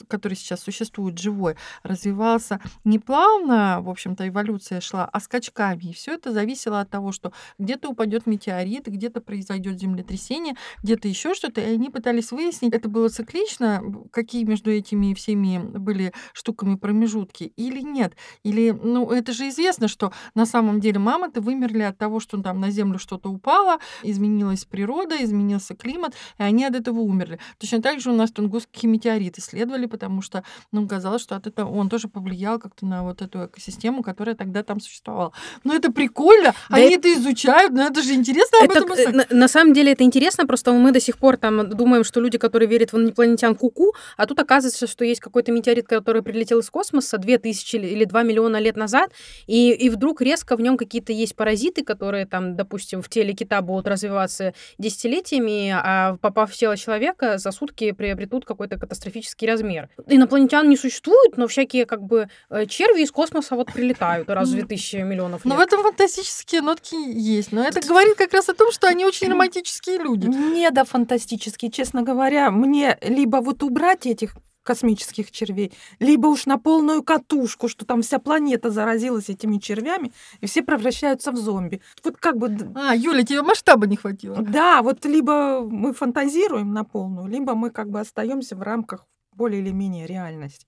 который сейчас существует, живой, развивался не плавно, в общем-то, эволюция шла, а скачками. И все это зависело от того, что где-то упадет метеорит, где-то произойдет землетрясение, где-то еще что-то. И они пытались выяснить, это было циклично, какие между этими всеми были штуками промежутки, или нет. Или, ну, это же известно, что на самом деле мамонты вымерли от того, что там на землю что-то упало, изменилась природа, изменился климат, и они от этого умерли. Точно так же у нас тунгусский метеорит исследовали, потому что, ну, казалось, что от этого он тоже повлиял как-то на вот эту экосистему, которая тогда там существовала. Но это прикольно. Да Они это изучают, но это же интересно об Это, этом э, на, на самом деле это интересно, просто мы до сих пор там думаем, что люди, которые верят в инопланетян, куку, а тут оказывается, что есть какой-то метеорит, который прилетел из космоса 2000 или или 2 миллиона лет назад, и, и вдруг резко в нем какие-то есть паразиты, которые там, допустим, в теле кита будут развиваться десятилетиями, а попав в тело человека, за сутки приобретут какой-то катастрофический размер. Инопланетян не существует, но всякие как бы э, черви из космоса вот прилетают раз в 2000 миллионов Но лет. в этом фантастические нотки есть. Но это говорит как раз о том, что они очень романтические люди. Не да фантастически, честно говоря. Мне либо вот убрать этих космических червей, либо уж на полную катушку, что там вся планета заразилась этими червями, и все превращаются в зомби. Вот как бы... А, Юля, тебе масштаба не хватило. Да, вот либо мы фантазируем на полную, либо мы как бы остаемся в рамках более или менее реальности.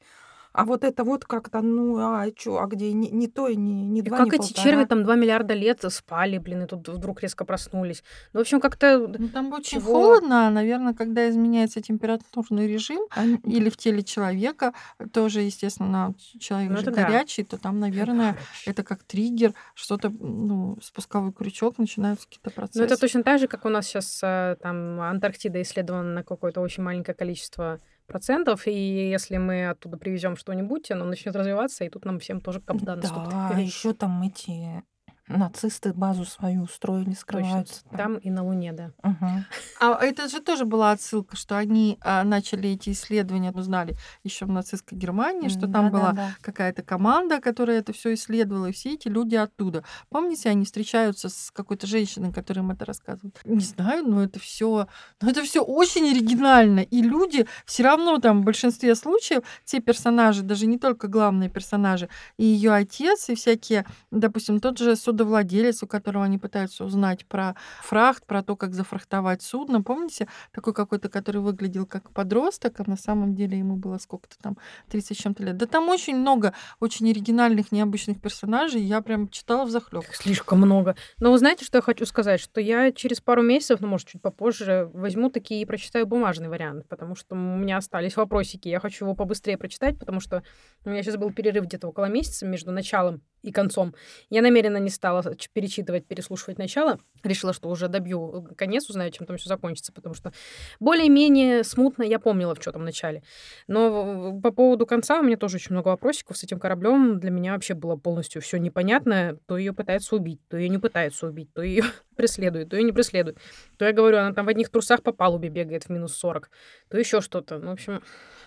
А вот это вот как-то, ну, а чё, а где ни, ни то, и ни И два, как ни эти полтора. черви там 2 миллиарда лет спали, блин, и тут вдруг резко проснулись. Ну, в общем, как-то... Ну, там очень Чего? холодно, наверное, когда изменяется температурный режим Они- или в теле человека, тоже, естественно, человек Ну, же это да. горячий, то там, наверное, это как триггер, что-то, ну, спусковой крючок, начинаются какие-то процессы. Ну, это точно так же, как у нас сейчас там Антарктида исследована на какое-то очень маленькое количество процентов, и если мы оттуда привезем что-нибудь, оно начнет развиваться, и тут нам всем тоже капдан наступит. Да, еще там эти нацисты базу свою устроили, Точно. скрываются. Там и на Луне, да. Мгм. А это же тоже была отсылка, что они а, начали эти исследования, узнали еще в нацистской Германии, что там была Да-да-да. какая-то команда, которая это все исследовала, и все эти люди оттуда. Помните, они встречаются с какой-то женщиной, которая им это рассказывает? Не знаю, но это все, но это все очень оригинально, и люди все равно там в большинстве случаев те персонажи, даже не только главные персонажи, и ее отец, и всякие, допустим, тот же судовладелец, у которого они пытаются узнать про фрахт, про то, как зафрахтовать судно. Помните, такой какой-то, который выглядел как подросток, а на самом деле ему было сколько-то там, 30 с чем-то лет. Да там очень много очень оригинальных, необычных персонажей. Я прям читала в захлеб. Слишком много. Но вы знаете, что я хочу сказать? Что я через пару месяцев, ну, может, чуть попозже, возьму такие и прочитаю бумажный вариант, потому что у меня остались вопросики. Я хочу его побыстрее прочитать, потому что у меня сейчас был перерыв где-то около месяца между началом и концом. Я намеренно не стала перечитывать, переслушивать начало. Решила, что уже добью э, конец, узнаю, чем там все закончится, потому что более-менее смутно я помнила, в что там начале. Но по поводу конца у меня тоже очень много вопросиков с этим кораблем. Для меня вообще было полностью все непонятно. То ее пытаются убить, то ее не пытаются убить, то ее преследуют, то ее не преследуют. То я говорю, она там в одних трусах по палубе бегает в минус 40, то еще что-то. Ну, в общем,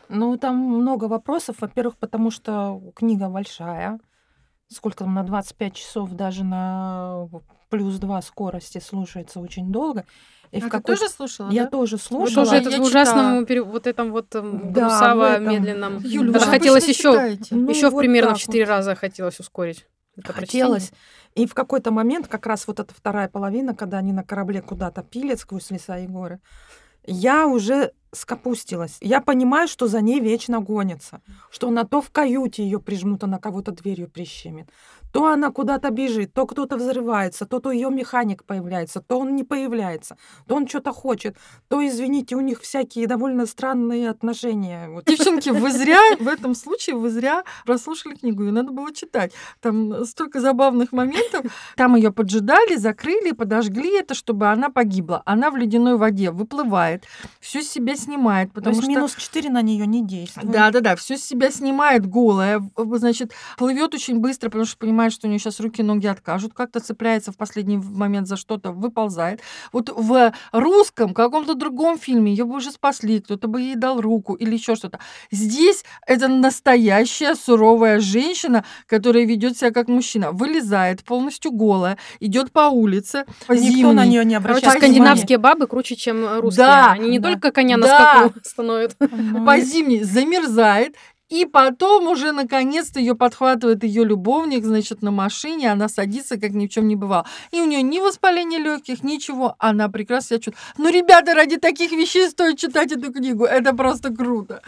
Ну, там много вопросов. Во-первых, потому что книга большая. Сколько там, на 25 часов даже на плюс 2 скорости слушается очень долго. И А в ты какой- тоже слушала? Я да? тоже вы слушала. тоже я этот в ужасном, пере- вот этом вот эм, Да, в гнусаво этом. медленном. Вы Даже же хотелось еще, читаете. Ну, еще в вот примерно в так 4 вот. раза хотелось ускорить. это прочтение. Хотелось. И в какой-то момент, как раз вот эта вторая половина, когда они на корабле куда-то пилят сквозь леса и горы, я уже скопустилась. Я понимаю, что за ней вечно гонится. Что она то в каюте ее прижмут, она кого-то дверью прищемит. То она куда-то бежит, то кто-то взрывается, то то ее механик появляется, то он не появляется, то он что-то хочет, то, извините, у них всякие довольно странные отношения. Вот. Девчонки, вы зря, в этом случае вы зря прослушали книгу, ее надо было читать. Там столько забавных моментов. Там ее поджидали, закрыли, подожгли это, чтобы она погибла. Она в ледяной воде выплывает, всю себя снимает, То потому есть что... минус 4 на нее не действует. Да, да, да, все с себя снимает голая, значит, плывет очень быстро, потому что понимает, что у нее сейчас руки и ноги откажут, как-то цепляется в последний момент за что-то, выползает. Вот в русском, каком-то другом фильме ее бы уже спасли, кто-то бы ей дал руку или еще что-то. Здесь это настоящая суровая женщина, которая ведет себя как мужчина, вылезает полностью голая, идет по улице, Никто на зимней. нее не Короче, обращает зимней. скандинавские бабы круче, чем русские. Да, Они не да. только коня на Да. Скаку становят. внимания. по зимней замерзает, и потом уже наконец-то ее подхватывает ее любовник, значит, на машине, она садится, как ни в чем не бывало. И у нее ни воспаления легких, ничего, она прекрасно себя чувствует. Ну, ребята, ради таких вещей стоит читать эту книгу, это просто круто.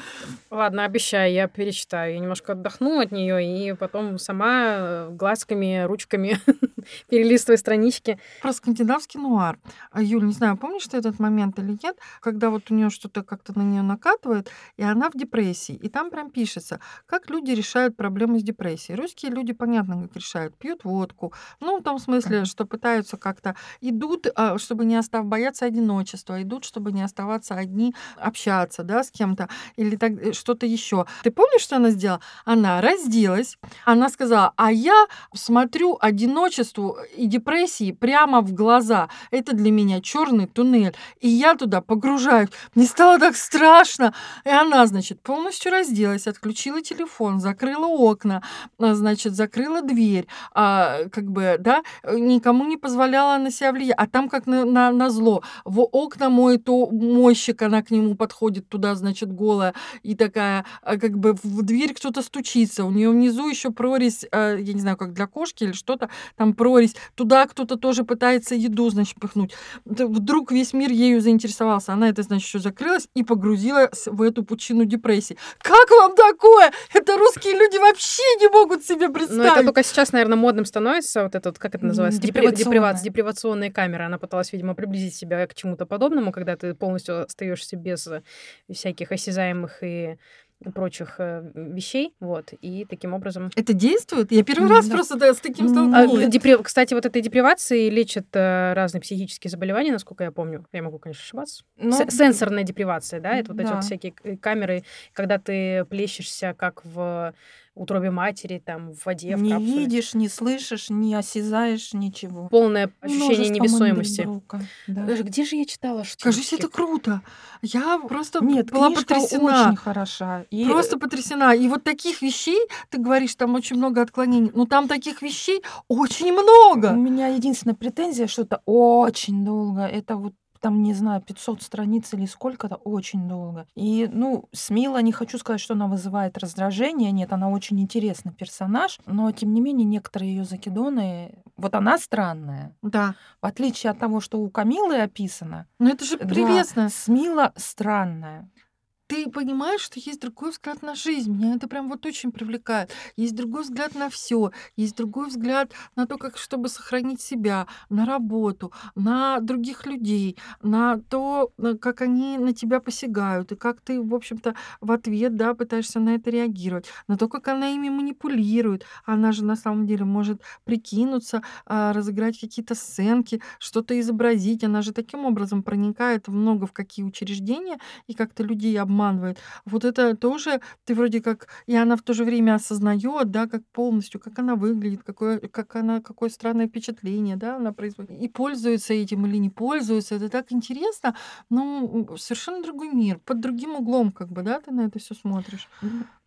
Ладно, обещаю, я перечитаю. Я немножко отдохну от нее и потом сама э, глазками, ручками перелистываю странички. Про скандинавский нуар. А, Юль, не знаю, помнишь ты этот момент или нет, когда вот у нее что-то как-то на нее накатывает, и она в депрессии. И там прям пишется, пишется, как люди решают проблемы с депрессией. Русские люди, понятно, как решают. Пьют водку. Ну, в том смысле, что пытаются как-то... Идут, а, чтобы не остав... бояться одиночества, идут, чтобы не оставаться одни, общаться, да, с кем-то или так, э, что-то еще. Ты помнишь, что она сделала? Она разделась, она сказала, а я смотрю одиночеству и депрессии прямо в глаза. Это для меня черный туннель. И я туда погружаюсь. Мне стало так страшно. И она, значит, полностью разделась, отключила телефон, закрыла окна, а, значит, закрыла дверь, а, как бы, да, никому не позволяла на себя влиять. А там как на, на, на зло. В окна моет мойщик, она к нему подходит туда, значит, голая, и такая, а, как бы в дверь кто-то стучится. У нее внизу еще прорезь, а, я не знаю, как для кошки или что-то, там прорезь. Туда кто-то тоже пытается еду, значит, пихнуть. Вдруг весь мир ею заинтересовался. Она это, значит, еще закрылась и погрузилась в эту пучину депрессии. Как вам такое? Это русские люди вообще не могут себе представить. Ну, это только сейчас, наверное, модным становится, вот этот, как это называется, депривация, депривационная камера. Она пыталась, видимо, приблизить себя к чему-то подобному, когда ты полностью остаешься без всяких осязаемых и прочих э, вещей, вот, и таким образом... Это действует? Я первый раз да. просто да, с таким столкнулась. А, депри... Кстати, вот этой депривации лечат э, разные психические заболевания, насколько я помню. Я могу, конечно, ошибаться. Но... Ну, сенсорная депривация, да, это вот да. эти вот всякие камеры, когда ты плещешься как в утробе матери, там, в воде, в не капсуле. Не видишь, не слышишь, не осязаешь ничего. Полное ощущение невесомости. Да. Где же я читала? Что Кажись, это круто. Я просто Нет, была потрясена. очень хороша. И... Просто потрясена. И вот таких вещей, ты говоришь, там очень много отклонений, но там таких вещей очень много. У меня единственная претензия, что это очень долго. Это вот там, не знаю, 500 страниц или сколько-то, очень долго. И, ну, с Мила не хочу сказать, что она вызывает раздражение, нет, она очень интересный персонаж, но, тем не менее, некоторые ее закидоны, вот она странная. Да. В отличие от того, что у Камилы описано. Ну, это же прелестно. Да, Смила странная ты понимаешь, что есть другой взгляд на жизнь. Меня это прям вот очень привлекает. Есть другой взгляд на все, есть другой взгляд на то, как чтобы сохранить себя, на работу, на других людей, на то, как они на тебя посягают, и как ты, в общем-то, в ответ, да, пытаешься на это реагировать, на то, как она ими манипулирует. Она же на самом деле может прикинуться, а, разыграть какие-то сценки, что-то изобразить. Она же таким образом проникает много в какие учреждения и как-то людей обманывает обманывает. Вот это тоже ты вроде как, и она в то же время осознает, да, как полностью, как она выглядит, какое, как она, какое странное впечатление, да, она производит. И пользуется этим или не пользуется, это так интересно, ну, совершенно другой мир, под другим углом, как бы, да, ты на это все смотришь.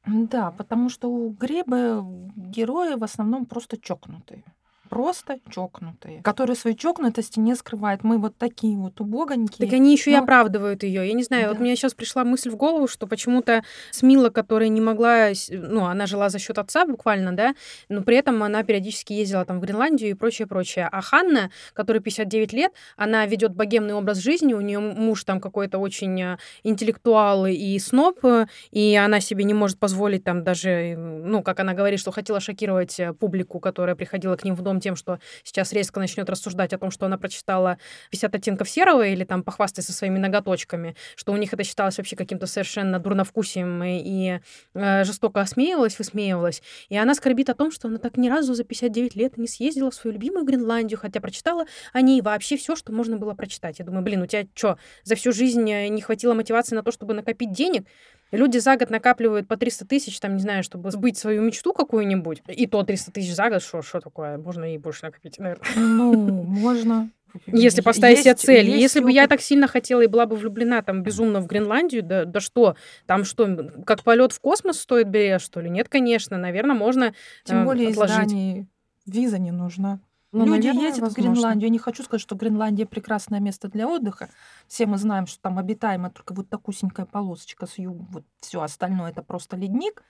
Да, потому что у Гребы герои в основном просто чокнутые просто чокнутые, которые свою чокнутость не скрывают. Мы вот такие вот убогонькие. Так они еще но... и оправдывают ее. Я не знаю, да. вот мне сейчас пришла мысль в голову, что почему-то Смила, которая не могла, ну, она жила за счет отца буквально, да, но при этом она периодически ездила там в Гренландию и прочее, прочее. А Ханна, которой 59 лет, она ведет богемный образ жизни, у нее муж там какой-то очень э, интеллектуал и сноб, и она себе не может позволить там даже, ну, как она говорит, что хотела шокировать э, публику, которая приходила к ним в дом тем, что сейчас резко начнет рассуждать о том, что она прочитала 50 оттенков серого или там похвастается своими ноготочками, что у них это считалось вообще каким-то совершенно дурновкусием и э, жестоко осмеивалась, высмеивалась. И она скорбит о том, что она так ни разу за 59 лет не съездила в свою любимую Гренландию, хотя прочитала о ней вообще все, что можно было прочитать. Я думаю, блин, у тебя что, за всю жизнь э, не хватило мотивации на то, чтобы накопить денег? Люди за год накапливают по 300 тысяч, там, не знаю, чтобы сбыть свою мечту какую-нибудь. И то 300 тысяч за год, что, такое? Можно и больше накопить, наверное. Ну, можно. Если поставить себе цель. Есть Если бы я так сильно хотела и была бы влюблена там безумно в Гренландию, да, да что? Там что, как полет в космос стоит берешь, что ли? Нет, конечно. Наверное, можно Тем э, более отложить. виза не нужна. Ну, Люди наверное, ездят возможно. в Гренландию. Я не хочу сказать, что Гренландия прекрасное место для отдыха. Все мы знаем, что там обитаемо только вот такусенькая полосочка с юга, вот все остальное это просто ледник.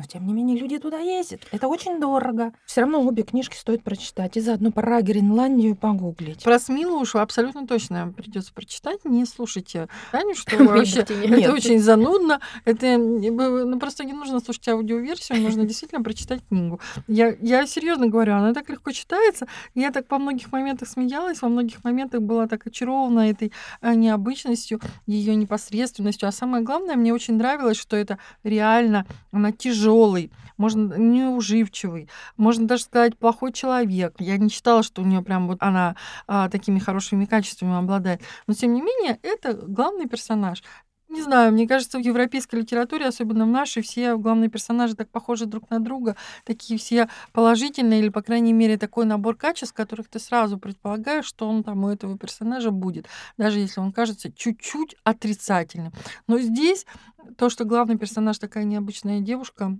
Но, тем не менее, люди туда ездят. Это очень дорого. Все равно обе книжки стоит прочитать. И заодно про Гренландию погуглить. Про Смилушу абсолютно точно придется прочитать. Не слушайте Таню, что вообще это очень занудно. Это ну, просто не нужно слушать аудиоверсию, нужно действительно прочитать книгу. Я, я серьезно говорю, она так легко читается. Я так во многих моментах смеялась, во многих моментах была так очарована этой э, необычностью, ее непосредственностью. А самое главное, мне очень нравилось, что это реально, она тяжелая тяжелый, можно неуживчивый, можно даже сказать плохой человек. Я не считала, что у нее прям вот она а, такими хорошими качествами обладает. Но тем не менее, это главный персонаж. Не знаю, мне кажется, в европейской литературе, особенно в нашей, все главные персонажи так похожи друг на друга, такие все положительные, или, по крайней мере, такой набор качеств, которых ты сразу предполагаешь, что он там у этого персонажа будет, даже если он кажется чуть-чуть отрицательным. Но здесь то, что главный персонаж такая необычная девушка,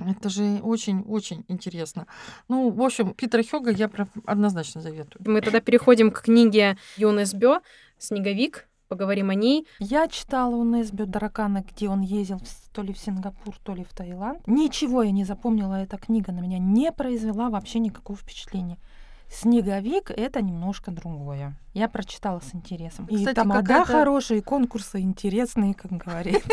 это же очень-очень интересно. Ну, в общем, Питера Хёга я прям однозначно заветую. Мы тогда переходим к книге Юнес Бё «Снеговик». Поговорим о ней. Я читала у Несбю Дракана, где он ездил то ли в Сингапур, то ли в Таиланд. Ничего я не запомнила, эта книга на меня не произвела вообще никакого впечатления. Снеговик это немножко другое. Я прочитала с интересом. Кстати, и тамада хорошие, конкурсы интересные, как говорится.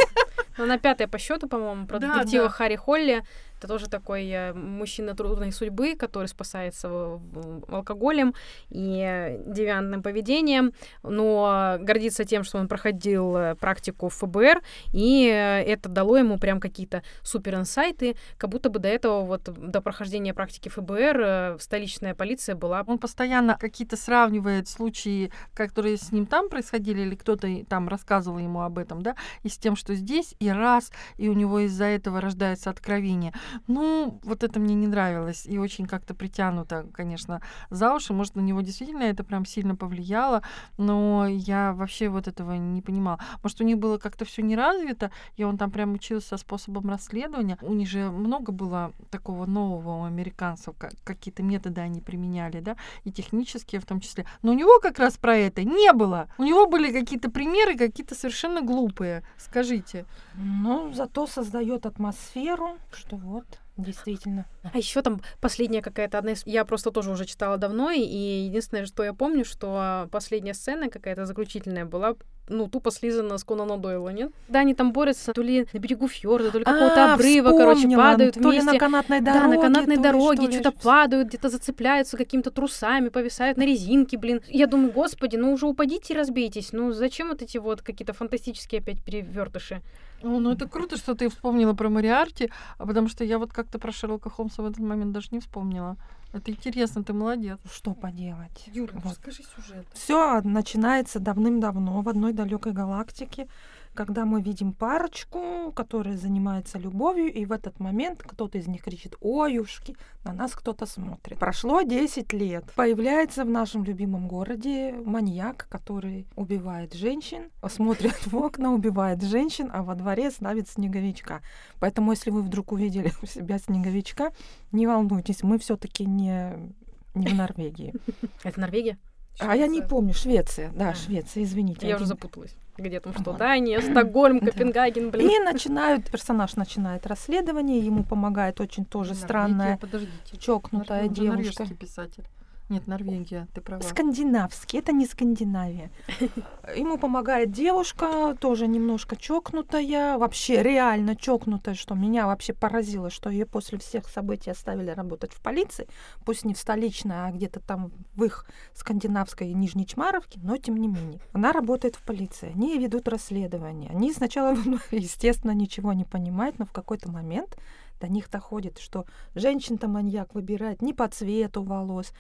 Ну, она пятая по счету, по-моему, про да, детектива да. Харри Холли. Это тоже такой э, мужчина трудной судьбы, который спасается алкоголем и девиантным поведением, но гордится тем, что он проходил э, практику в ФБР, и э, это дало ему прям какие-то супер инсайты, как будто бы до этого, вот до прохождения практики ФБР, столичная полиция была... Он постоянно какие-то сравнивает случаи, которые с ним там происходили, или кто-то там рассказывал ему об этом, да, и с тем, что здесь, и раз, и у него из-за этого рождается откровение. Ну, вот это мне не нравилось. И очень как-то притянуто, конечно, за уши. Может, на него действительно это прям сильно повлияло, но я вообще вот этого не понимала. Может, у них было как-то все не развито, и он там прям учился способом расследования. У них же много было такого нового у американцев, как, какие-то методы они применяли, да, и технические в том числе. Но у него как раз про это не было. У него были какие-то примеры, какие-то совершенно глупые. Скажите. Ну, зато создает атмосферу, что вот Действительно. А еще там последняя какая-то одна из... Я просто тоже уже читала давно, и единственное, что я помню, что последняя сцена какая-то заключительная была ну, тупо слизана с Конана Дойла, нет? Да, они там борются то ли на берегу фьорда, то ли какого-то а, обрыва, короче, падают то вместе. То ли на канатной дороге. Да, на канатной дороге, что-то падают, где-то зацепляются какими-то трусами, повисают на резинке, блин. Я думаю, господи, ну уже упадите и разбейтесь. Ну зачем вот эти вот какие-то фантастические опять перевертыши? О, ну это круто, что ты вспомнила про Мариарти, а потому что я вот как-то про Шерлока Холмса в этот момент даже не вспомнила. Это интересно, ты молодец. Что поделать? Юра, вот. расскажи сюжет. Все начинается давным-давно в одной далекой галактике когда мы видим парочку, которая занимается любовью, и в этот момент кто-то из них кричит «Оюшки!», на нас кто-то смотрит. Прошло 10 лет. Появляется в нашем любимом городе маньяк, который убивает женщин, смотрит в окна, убивает женщин, а во дворе ставит снеговичка. Поэтому, если вы вдруг увидели у себя снеговичка, не волнуйтесь, мы все таки не, не в Норвегии. Это Норвегия? А я не помню, Швеция, да, а. Швеция, извините. Я уже запуталась. Где там что? Дания, Стокгольм, Копенгаген, блин. И начинают, персонаж начинает расследование, ему помогает очень тоже странная, чокнутая девушка. писатель. Нет, Норвегия, ты права. Скандинавский, это не Скандинавия. Ему помогает девушка, тоже немножко чокнутая, вообще реально чокнутая, что меня вообще поразило, что ее после всех событий оставили работать в полиции, пусть не в столичной, а где-то там в их скандинавской Нижней Чмаровке, но тем не менее. Она работает в полиции, они ведут расследование. Они сначала, естественно, ничего не понимают, но в какой-то момент до них доходит, что женщин-то маньяк выбирает не по цвету волос,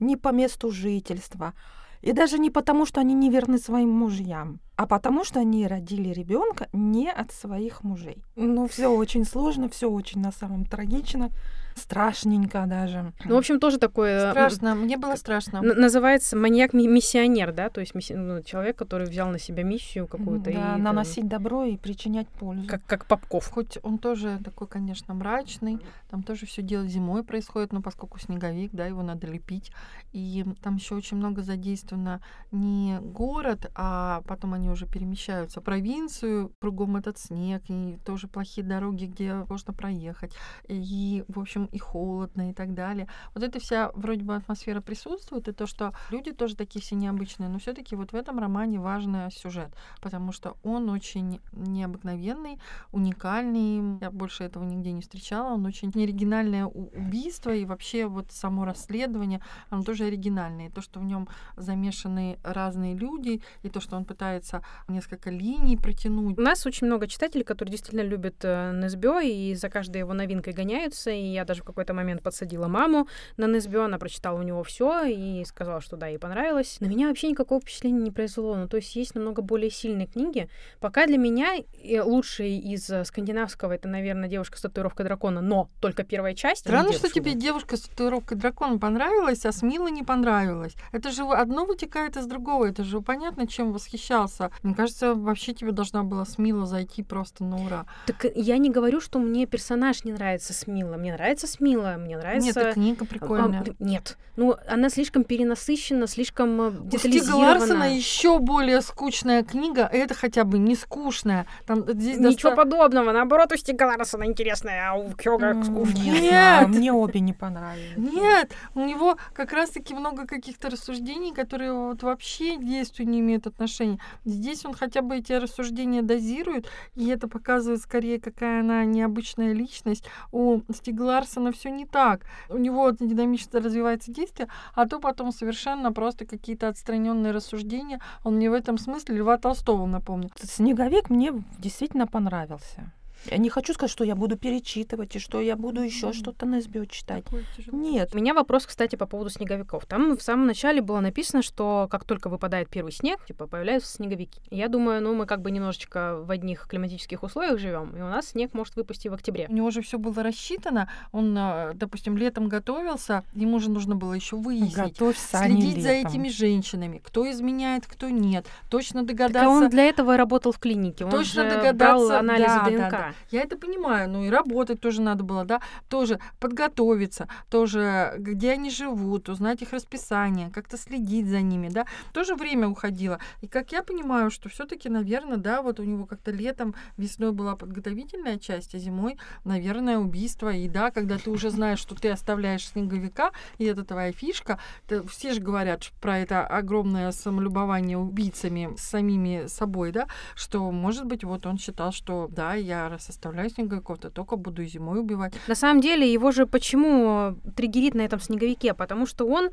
не по месту жительства, и даже не потому, что они не верны своим мужьям, а потому, что они родили ребенка не от своих мужей. Ну, все очень сложно, все очень на самом трагично. Страшненько даже. Ну, в общем, тоже такое... Страшно, мне было страшно. Называется маньяк-миссионер, да, то есть мисси... ну, человек, который взял на себя миссию какую-то. Да, и, наносить да, добро и причинять пользу. Как, как Попков. Хоть он тоже такой, конечно, мрачный, там тоже все дело зимой происходит, но поскольку снеговик, да, его надо лепить, и там еще очень много задействовано не город, а потом они они уже перемещаются в провинцию, кругом этот снег, и тоже плохие дороги, где можно проехать, и, в общем, и холодно, и так далее. Вот эта вся вроде бы атмосфера присутствует, и то, что люди тоже такие все необычные, но все таки вот в этом романе важный сюжет, потому что он очень необыкновенный, уникальный. Я больше этого нигде не встречала. Он очень оригинальное убийство, и вообще вот само расследование, оно тоже оригинальное. И то, что в нем замешаны разные люди, и то, что он пытается несколько линий протянуть. У нас очень много читателей, которые действительно любят э, НСБО, и за каждой его новинкой гоняются. И я даже в какой-то момент подсадила маму на НСБО, она прочитала у него все и сказала, что да, ей понравилось. На меня вообще никакого впечатления не произвело. Ну, то есть есть намного более сильные книги. Пока для меня лучшие из э, скандинавского это, наверное, девушка с татуировкой дракона, но только первая часть. Странно, что тебе девушка с татуировкой дракона понравилась, а Смила не понравилась. Это же одно вытекает из другого. Это же понятно, чем восхищался. Мне кажется, вообще тебе должна была Смила зайти просто на ура. Так я не говорю, что мне персонаж не нравится Смила. Мне нравится Смила, мне нравится... Нет, книга прикольная. А, нет. Ну, она слишком перенасыщена, слишком э, детализирована. У Ларсона еще более скучная книга. Это хотя бы не скучная. Там здесь Ничего доста... подобного. Наоборот, у Стига Ларсона интересная, а у Кёга скучная. Нет, нет. мне обе не понравились. Нет, у него как раз-таки много каких-то рассуждений, которые вот вообще к действию не имеют отношения. Здесь он хотя бы эти рассуждения дозирует, и это показывает скорее, какая она необычная личность. У Стига Ларсона все не так. У него динамично развивается действие, а то потом совершенно просто какие-то отстраненные рассуждения. Он мне в этом смысле Льва Толстого напомнил. Снеговик мне действительно понравился. Я не хочу сказать, что я буду перечитывать и что я буду еще mm-hmm. что-то на СБО читать. Нет. У меня вопрос, кстати, по поводу снеговиков. Там в самом начале было написано, что как только выпадает первый снег, типа появляются снеговики. Я думаю, ну мы как бы немножечко в одних климатических условиях живем, и у нас снег может выпасть в октябре. У него же все было рассчитано. Он, а, допустим, летом готовился, ему же нужно было еще выяснить, Готовься следить за этими женщинами, кто изменяет, кто нет, точно догадаться. Так он для этого и работал в клинике. Он точно же догадаться, брал анализы да, ДНК. Да, да. Я это понимаю, ну и работать тоже надо было, да, тоже подготовиться, тоже где они живут, узнать их расписание, как-то следить за ними, да, тоже время уходило. И как я понимаю, что все-таки, наверное, да, вот у него как-то летом, весной была подготовительная часть, а зимой, наверное, убийство. И да, когда ты уже знаешь, что ты оставляешь снеговика, и это твоя фишка, то все же говорят про это огромное самолюбование убийцами самими собой, да, что, может быть, вот он считал, что да, я раз оставляю снеговиков-то только буду зимой убивать. На самом деле, его же почему триггерит на этом снеговике? Потому что он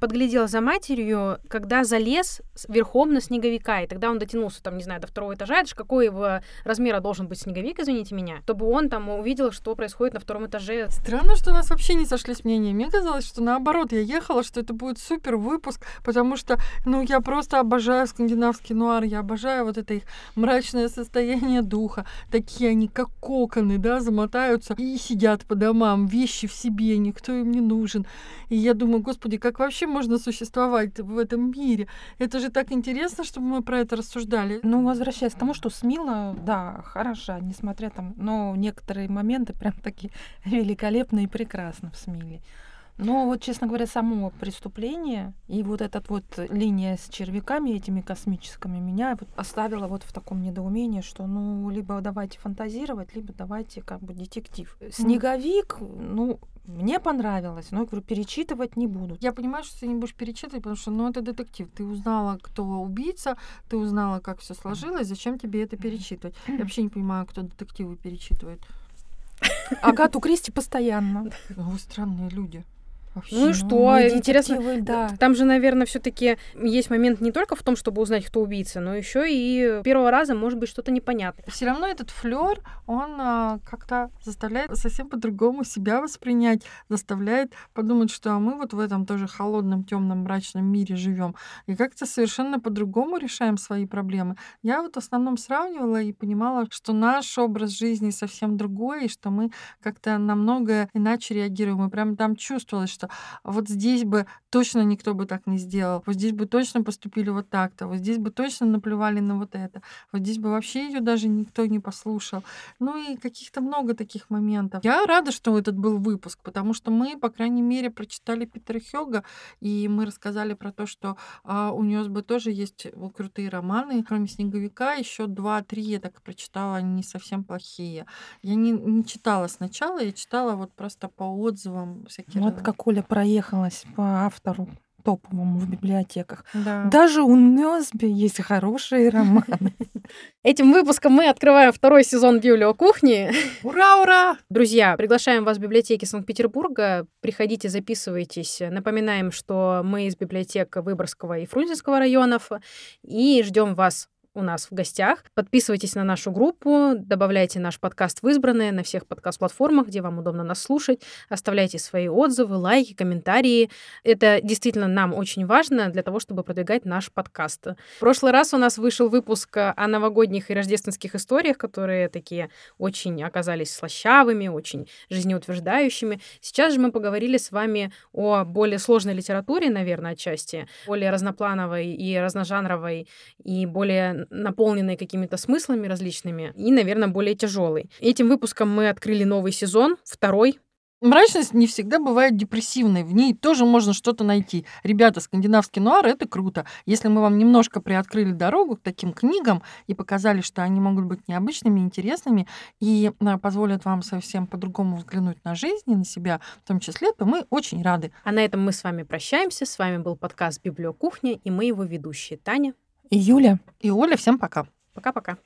подглядел за матерью, когда залез верхом на снеговика, и тогда он дотянулся, там, не знаю, до второго этажа, это же какой его размера должен быть снеговик, извините меня, чтобы он там увидел, что происходит на втором этаже. Странно, что у нас вообще не сошлись мнения. Мне казалось, что наоборот, я ехала, что это будет супер выпуск, потому что, ну, я просто обожаю скандинавский нуар, я обожаю вот это их мрачное состояние духа. Такие они, как коконы, да, замотаются и сидят по домам, вещи в себе, никто им не нужен. И я думаю, господи, как вообще можно существовать в этом мире? Это же так интересно, чтобы мы про это рассуждали. Ну, возвращаясь к тому, что Смила, да, хороша, несмотря там, но некоторые моменты прям такие великолепные и прекрасны в Смиле. Но вот, честно говоря, само преступление и вот эта вот линия с червяками этими космическими меня вот оставила вот в таком недоумении, что ну либо давайте фантазировать, либо давайте как бы детектив. Снеговик, ну мне понравилось, но я говорю, перечитывать не буду. Я понимаю, что ты не будешь перечитывать, потому что, ну, это детектив. Ты узнала, кто убийца, ты узнала, как все сложилось, зачем тебе это перечитывать? Я вообще не понимаю, кто детективы перечитывает. Агату Кристи постоянно. Вы странные люди. Вообще, ну и что? Ну, Интересно, да. там же, наверное, все-таки есть момент не только в том, чтобы узнать, кто убийца, но еще и первого раза может быть что-то непонятное. Все равно этот флер, он а, как-то заставляет совсем по-другому себя воспринять, заставляет подумать, что а мы вот в этом тоже холодном, темном, мрачном мире живем и как-то совершенно по-другому решаем свои проблемы. Я вот в основном сравнивала и понимала, что наш образ жизни совсем другой, и что мы как-то намного иначе реагируем. И прям там чувствовалось, что вот здесь бы точно никто бы так не сделал, вот здесь бы точно поступили вот так-то, вот здесь бы точно наплевали на вот это, вот здесь бы вообще ее даже никто не послушал. Ну и каких-то много таких моментов. Я рада, что этот был выпуск, потому что мы, по крайней мере, прочитали Питера Хёга, и мы рассказали про то, что а, у бы тоже есть вот, крутые романы. Кроме «Снеговика» еще два-три я так прочитала, не совсем плохие. Я не, не читала сначала, я читала вот просто по отзывам всякие. Вот как Оля проехалась по автору топовому в библиотеках. Да. Даже у Нёсби есть хорошие романы. Этим выпуском мы открываем второй сезон Библиокухни. Ура, ура! Друзья, приглашаем вас в библиотеки Санкт-Петербурга. Приходите, записывайтесь. Напоминаем, что мы из библиотек Выборгского и Фрунзенского районов. И ждем вас у нас в гостях. Подписывайтесь на нашу группу, добавляйте наш подкаст в избранные на всех подкаст-платформах, где вам удобно нас слушать. Оставляйте свои отзывы, лайки, комментарии. Это действительно нам очень важно для того, чтобы продвигать наш подкаст. В прошлый раз у нас вышел выпуск о новогодних и рождественских историях, которые такие очень оказались слащавыми, очень жизнеутверждающими. Сейчас же мы поговорили с вами о более сложной литературе, наверное, отчасти, более разноплановой и разножанровой, и более наполненной какими-то смыслами различными и, наверное, более тяжелый. Этим выпуском мы открыли новый сезон, второй, Мрачность не всегда бывает депрессивной, в ней тоже можно что-то найти. Ребята, скандинавский нуар — это круто. Если мы вам немножко приоткрыли дорогу к таким книгам и показали, что они могут быть необычными, интересными и а, позволят вам совсем по-другому взглянуть на жизнь и на себя в том числе, то мы очень рады. А на этом мы с вами прощаемся. С вами был подкаст «Библиокухня» и мы его ведущие Таня и Юля. И Оля, всем пока. Пока-пока.